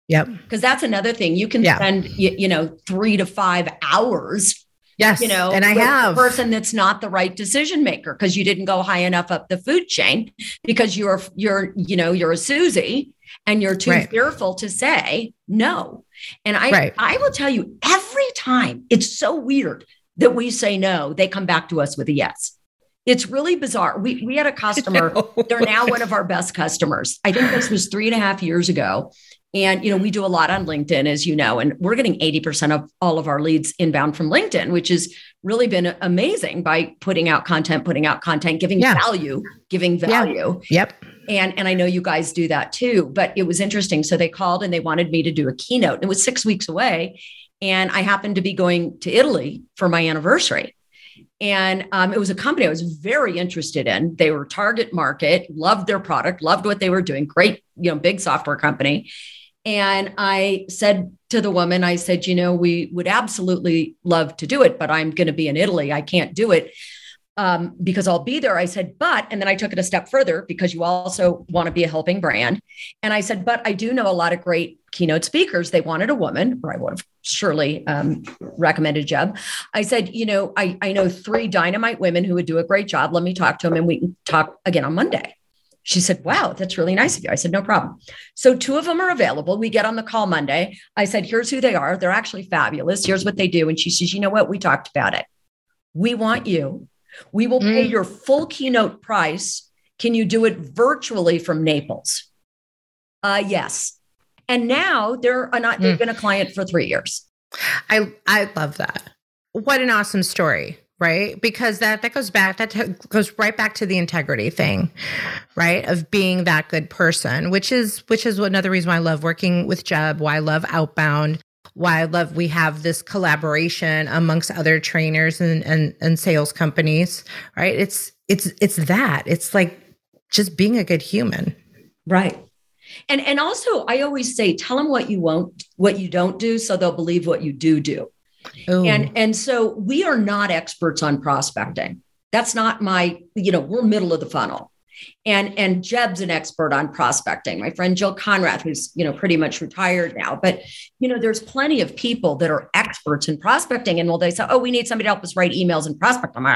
Yep. Because that's another thing. You can yeah. spend, you, you, know, three to five hours. Yes. You know, and I have a person that's not the right decision maker because you didn't go high enough up the food chain because you're, you're, you know, you're a Susie and you're too right. fearful to say no. And I, right. I will tell you every time it's so weird that we say no, they come back to us with a yes. It's really bizarre. We we had a customer, they're now one of our best customers. I think this was three and a half years ago. And, you know, we do a lot on LinkedIn, as you know, and we're getting 80% of all of our leads inbound from LinkedIn, which has really been amazing by putting out content, putting out content, giving yeah. value, giving value. Yeah. Yep. And, and I know you guys do that too, but it was interesting. So they called and they wanted me to do a keynote. It was six weeks away. And I happened to be going to Italy for my anniversary. And um, it was a company I was very interested in. They were target market, loved their product, loved what they were doing. Great, you know, big software company. And I said to the woman, I said, you know, we would absolutely love to do it, but I'm going to be in Italy. I can't do it um, because I'll be there. I said, but, and then I took it a step further because you also want to be a helping brand. And I said, but I do know a lot of great keynote speakers. They wanted a woman, or I would have surely um, recommended Jeb. I said, you know, I, I know three dynamite women who would do a great job. Let me talk to them and we can talk again on Monday. She said, Wow, that's really nice of you. I said, No problem. So, two of them are available. We get on the call Monday. I said, Here's who they are. They're actually fabulous. Here's what they do. And she says, You know what? We talked about it. We want you. We will pay mm. your full keynote price. Can you do it virtually from Naples? Uh, yes. And now they're not, they've mm. been a client for three years. I I love that. what an awesome story right because that that goes back that t- goes right back to the integrity thing right of being that good person which is which is another reason why i love working with jeb why i love outbound why i love we have this collaboration amongst other trainers and and, and sales companies right it's it's it's that it's like just being a good human right and and also i always say tell them what you won't what you don't do so they'll believe what you do do Ooh. And and so we are not experts on prospecting. That's not my, you know, we're middle of the funnel. And and Jeb's an expert on prospecting. My friend Jill Konrath, who's you know pretty much retired now, but you know there's plenty of people that are experts in prospecting. And will they say, oh, we need somebody to help us write emails and prospect them?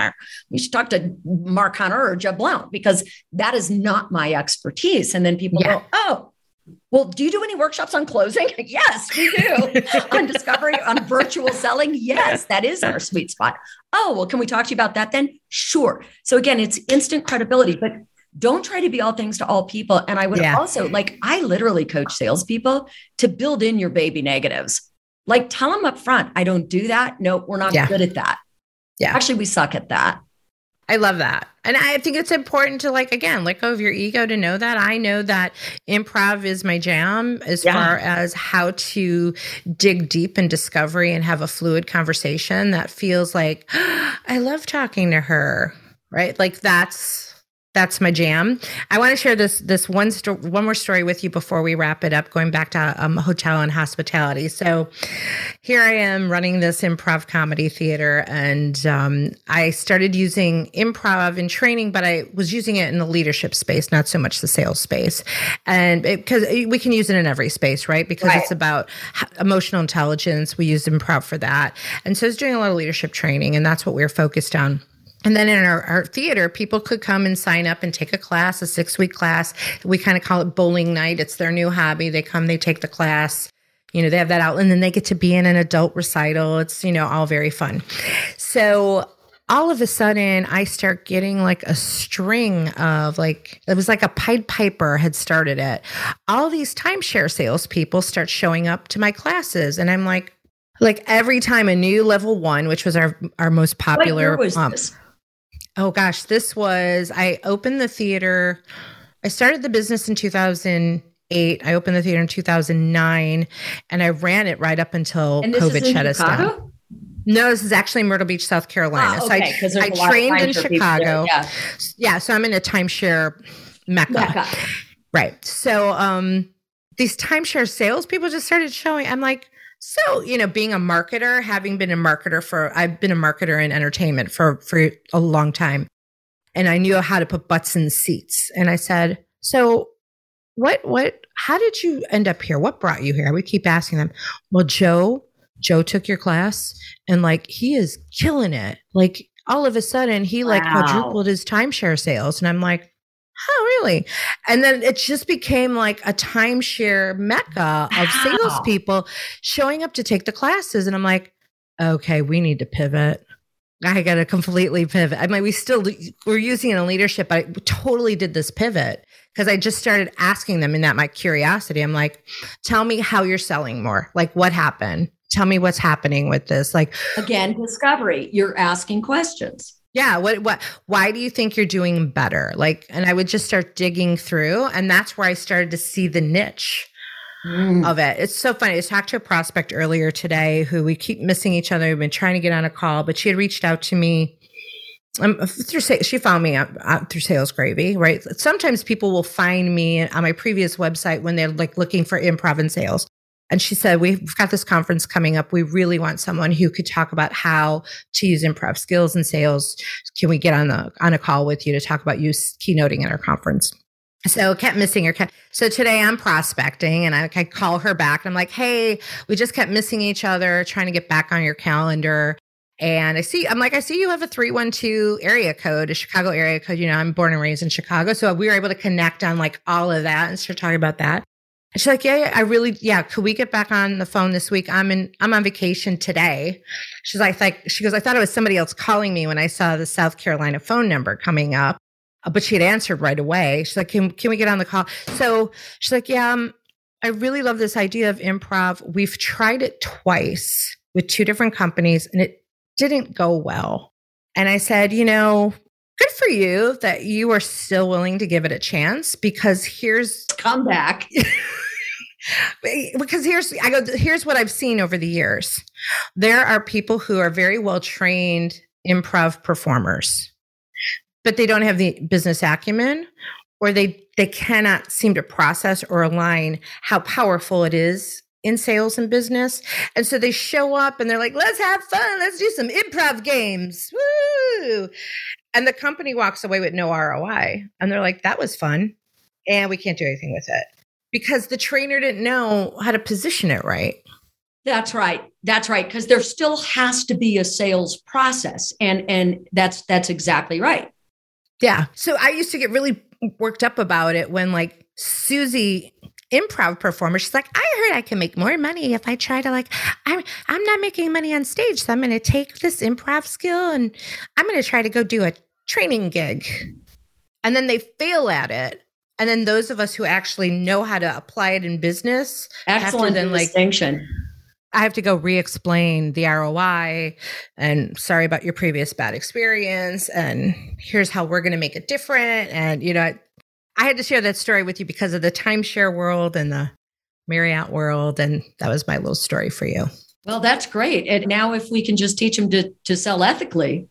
We should talk to Mark Hunter or Jeb Blount because that is not my expertise. And then people yeah. go, oh, well, do you do any workshops on closing? yes, we do. on discovery, on virtual selling? Yes, that is our sweet spot. Oh, well, can we talk to you about that then? Sure. So again, it's instant credibility, but don't try to be all things to all people. And I would yeah. also like, I literally coach salespeople to build in your baby negatives. Like, tell them up front, I don't do that. No, we're not yeah. good at that. Yeah. Actually, we suck at that. I love that. And I think it's important to like again, let go of your ego to know that. I know that improv is my jam as yeah. far as how to dig deep in discovery and have a fluid conversation that feels like oh, I love talking to her. Right? Like that's that's my jam. I want to share this this one sto- one more story with you before we wrap it up. Going back to um, hotel and hospitality. So here I am running this improv comedy theater, and um, I started using improv in training, but I was using it in the leadership space, not so much the sales space, and because we can use it in every space, right? Because right. it's about emotional intelligence. We use improv for that, and so I was doing a lot of leadership training, and that's what we we're focused on. And then in our, our, theater, people could come and sign up and take a class, a six week class. We kind of call it bowling night. It's their new hobby. They come, they take the class. You know, they have that out, and then they get to be in an adult recital. It's, you know, all very fun. So all of a sudden, I start getting like a string of like, it was like a Pied Piper had started it. All these timeshare salespeople start showing up to my classes. And I'm like, like every time a new level one, which was our our most popular. What year was um, this? Oh gosh, this was I opened the theater. I started the business in 2008. I opened the theater in 2009 and I ran it right up until COVID shut us down. No, this is actually Myrtle Beach, South Carolina. Ah, okay, so I, I trained in Chicago. Yeah. yeah, so I'm in a timeshare mecca. mecca. Right. So um these timeshare salespeople just started showing. I'm like, so, you know, being a marketer, having been a marketer for, I've been a marketer in entertainment for, for a long time. And I knew how to put butts in seats. And I said, so what, what, how did you end up here? What brought you here? We keep asking them. Well, Joe, Joe took your class and like he is killing it. Like all of a sudden he wow. like quadrupled his timeshare sales. And I'm like, Oh, really? And then it just became like a timeshare mecca of wow. salespeople showing up to take the classes. And I'm like, okay, we need to pivot. I got to completely pivot. I mean, we still we're using it in leadership, but I totally did this pivot because I just started asking them in that my curiosity. I'm like, tell me how you're selling more. Like, what happened? Tell me what's happening with this. Like, again, discovery. You're asking questions. Yeah. What, what, why do you think you're doing better? Like, and I would just start digging through. And that's where I started to see the niche mm. of it. It's so funny. I talked to a prospect earlier today who we keep missing each other. We've been trying to get on a call, but she had reached out to me. Um, through she found me out, out through Sales Gravy, right? Sometimes people will find me on my previous website when they're like looking for improv and sales. And she said, We've got this conference coming up. We really want someone who could talk about how to use improv skills and sales. Can we get on the on a call with you to talk about you keynoting at our conference? So kept missing her. So today I'm prospecting and I, I call her back I'm like, hey, we just kept missing each other, trying to get back on your calendar. And I see, I'm like, I see you have a 312 area code, a Chicago area code. You know, I'm born and raised in Chicago. So we were able to connect on like all of that and start talking about that. And she's like, yeah, yeah, I really, yeah. Could we get back on the phone this week? I'm in, I'm on vacation today. She's like, like, she goes, I thought it was somebody else calling me when I saw the South Carolina phone number coming up, uh, but she had answered right away. She's like, can, can we get on the call? So she's like, yeah, um, I really love this idea of improv. We've tried it twice with two different companies and it didn't go well. And I said, you know, good for you that you are still willing to give it a chance because here's come back. because here's I go here's what I've seen over the years. There are people who are very well trained improv performers, but they don't have the business acumen or they they cannot seem to process or align how powerful it is in sales and business. And so they show up and they're like, let's have fun. Let's do some improv games. Woo! And the company walks away with no ROI. And they're like, that was fun. And we can't do anything with it because the trainer didn't know how to position it right. That's right. That's right. Because there still has to be a sales process. And and that's that's exactly right. Yeah. So I used to get really worked up about it when like Susie improv performer she's like i heard i can make more money if i try to like i'm i'm not making money on stage so i'm going to take this improv skill and i'm going to try to go do a training gig and then they fail at it and then those of us who actually know how to apply it in business excellent then like distinction I have to go re-explain the ROI and sorry about your previous bad experience and here's how we're going to make it different and you know I had to share that story with you because of the timeshare world and the Marriott world. And that was my little story for you. Well, that's great. And now if we can just teach them to, to sell ethically,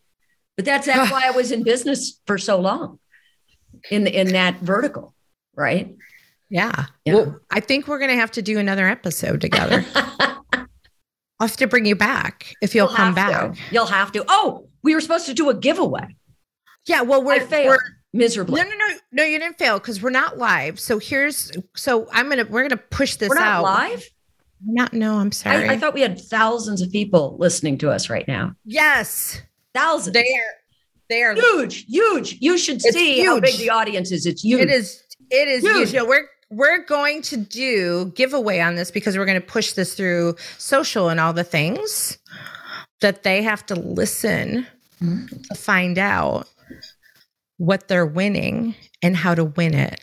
but that's, that's why I was in business for so long in, in that vertical, right? Yeah. yeah. Well, I think we're going to have to do another episode together. I'll have to bring you back if you'll, you'll come back. To. You'll have to. Oh, we were supposed to do a giveaway. Yeah, well, we're, we're miserably. No, no, no, no. You didn't fail because we're not live. So here's so I'm gonna we're gonna push this we're not out. Live? Not no. I'm sorry. I, I, thought we had thousands of people listening to us right now. Yes, thousands. They are. They are huge, huge. You should see huge. how big the audience is. It's huge. It is. It is huge. huge. You know, we're we're going to do giveaway on this because we're going to push this through social and all the things that they have to listen mm-hmm. to find out what they're winning and how to win it.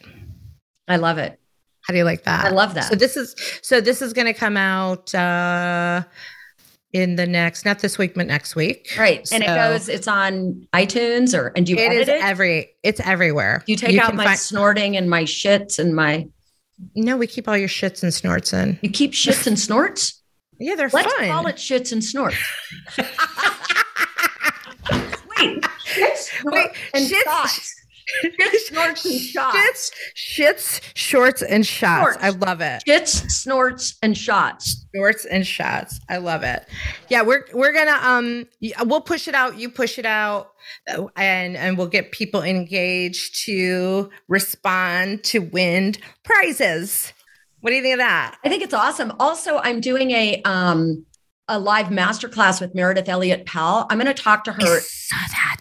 I love it. How do you like that? I love that. So this is so this is going to come out uh in the next not this week but next week. Right. So and it goes it's on iTunes or and do you it is it? every it's everywhere. You take you out my find, snorting and my shits and my No, we keep all your shits and snorts in. You keep shits and snorts? Yeah, they're Let's fun. call it shits and snorts. Wait, shits, Wait, and shits. Shits, snorts, and shots. Shits, shits, shorts, and shots. Snorts. I love it. Shits, snorts, and shots. Snorts and shots. I love it. Yeah, we're we're gonna um we'll push it out. You push it out, uh, and and we'll get people engaged to respond to win prizes. What do you think of that? I think it's awesome. Also, I'm doing a um a live masterclass with Meredith Elliott Powell. I'm going to talk to her.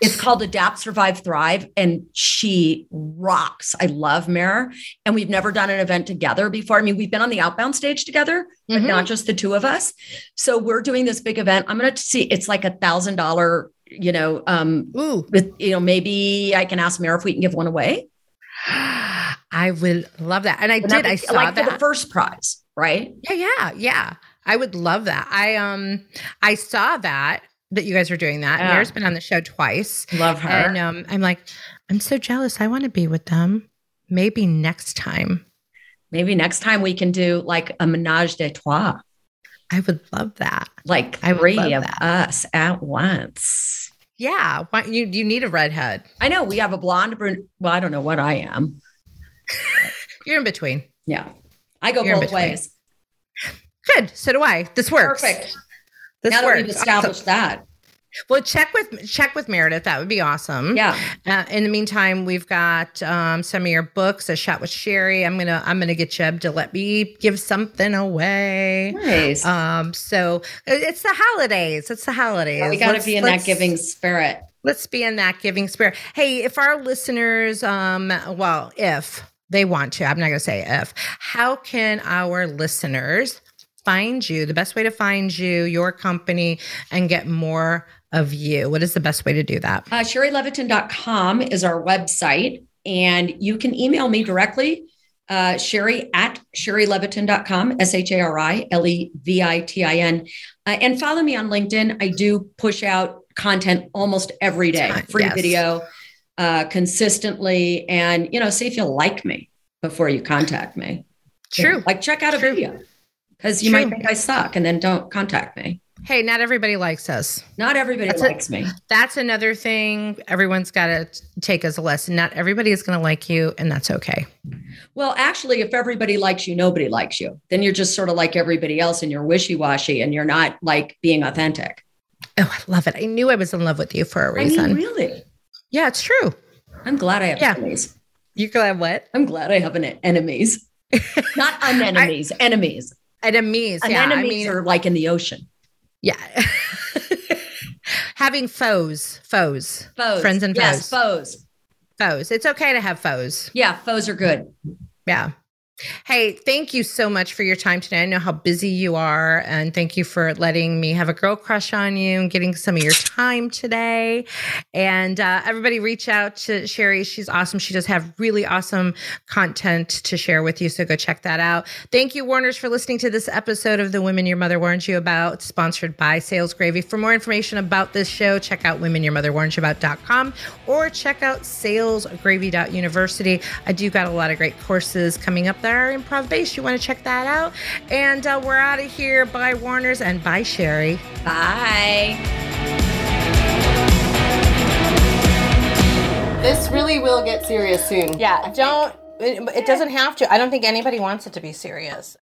It's called Adapt, Survive, Thrive, and she rocks. I love Mer, and we've never done an event together before. I mean, we've been on the outbound stage together, but mm-hmm. not just the two of us. So we're doing this big event. I'm going to see. It's like a thousand dollar. You know, um, Ooh. with you know, maybe I can ask Mer if we can give one away. I would love that, and I did. I saw like that for the first prize, right? Yeah, yeah, yeah. I would love that. I um I saw that that you guys were doing that. Yeah. Mer's been on the show twice. Love her. And um, I'm like, I'm so jealous. I want to be with them. Maybe next time. Maybe next time we can do like a menage de trois. I would love that. Like three of that. us at once. Yeah. Why, you you need a redhead. I know. We have a blonde. Well, I don't know what I am. You're in between. Yeah. I go You're both ways. Good. So do I. This works. Perfect. This now works. that we've established awesome. that. Well, check with check with Meredith. That would be awesome. Yeah. Uh, in the meantime, we've got um, some of your books. A shot with Shari. I'm gonna I'm gonna get Jeb to let me give something away. Nice. Um. So it's the holidays. It's the holidays. Well, we got to be in that giving spirit. Let's be in that giving spirit. Hey, if our listeners, um, well, if they want to, I'm not gonna say if. How can our listeners find you, the best way to find you, your company, and get more of you? What is the best way to do that? Uh, ShariLevitin.com is our website, and you can email me directly. uh, Shari at ShariLevitin.com, S H A R I L E V I T I N. Uh, and follow me on LinkedIn. I do push out content almost every day, free yes. video uh, consistently. And, you know, see if you like me before you contact me. True. like check out a True. video because you True. might think I suck and then don't contact me. Hey, not everybody likes us. Not everybody that's likes a, me. That's another thing everyone's got to take as a lesson. Not everybody is going to like you, and that's okay. Well, actually, if everybody likes you, nobody likes you. Then you're just sort of like everybody else and you're wishy washy and you're not like being authentic. Oh, I love it. I knew I was in love with you for a reason. I mean, really? Yeah, it's true. I'm glad I have yeah. enemies. You're glad what? I'm glad I have an enemies. not unenemies, enemies. Enemies. yeah, enemies I mean, are like in the ocean. Yeah. Having foes, foes, foes, friends and foes. Yes, foes. Foes. It's okay to have foes. Yeah, foes are good. Yeah. Hey, thank you so much for your time today. I know how busy you are, and thank you for letting me have a girl crush on you and getting some of your time today. And uh, everybody, reach out to Shari. She's awesome. She does have really awesome content to share with you. So go check that out. Thank you, Warners, for listening to this episode of The Women Your Mother Warned You About, sponsored by Sales Gravy. For more information about this show, check out womenyourmotherwarnedyouabout.com or check out salesgravy.university. I do got a lot of great courses coming up there our improv base. You want to check that out. And uh, we're out of here. Bye, Warners, and bye, Shari. Bye. This really will get serious soon. Yeah, don't. It doesn't have to. I don't think anybody wants it to be serious.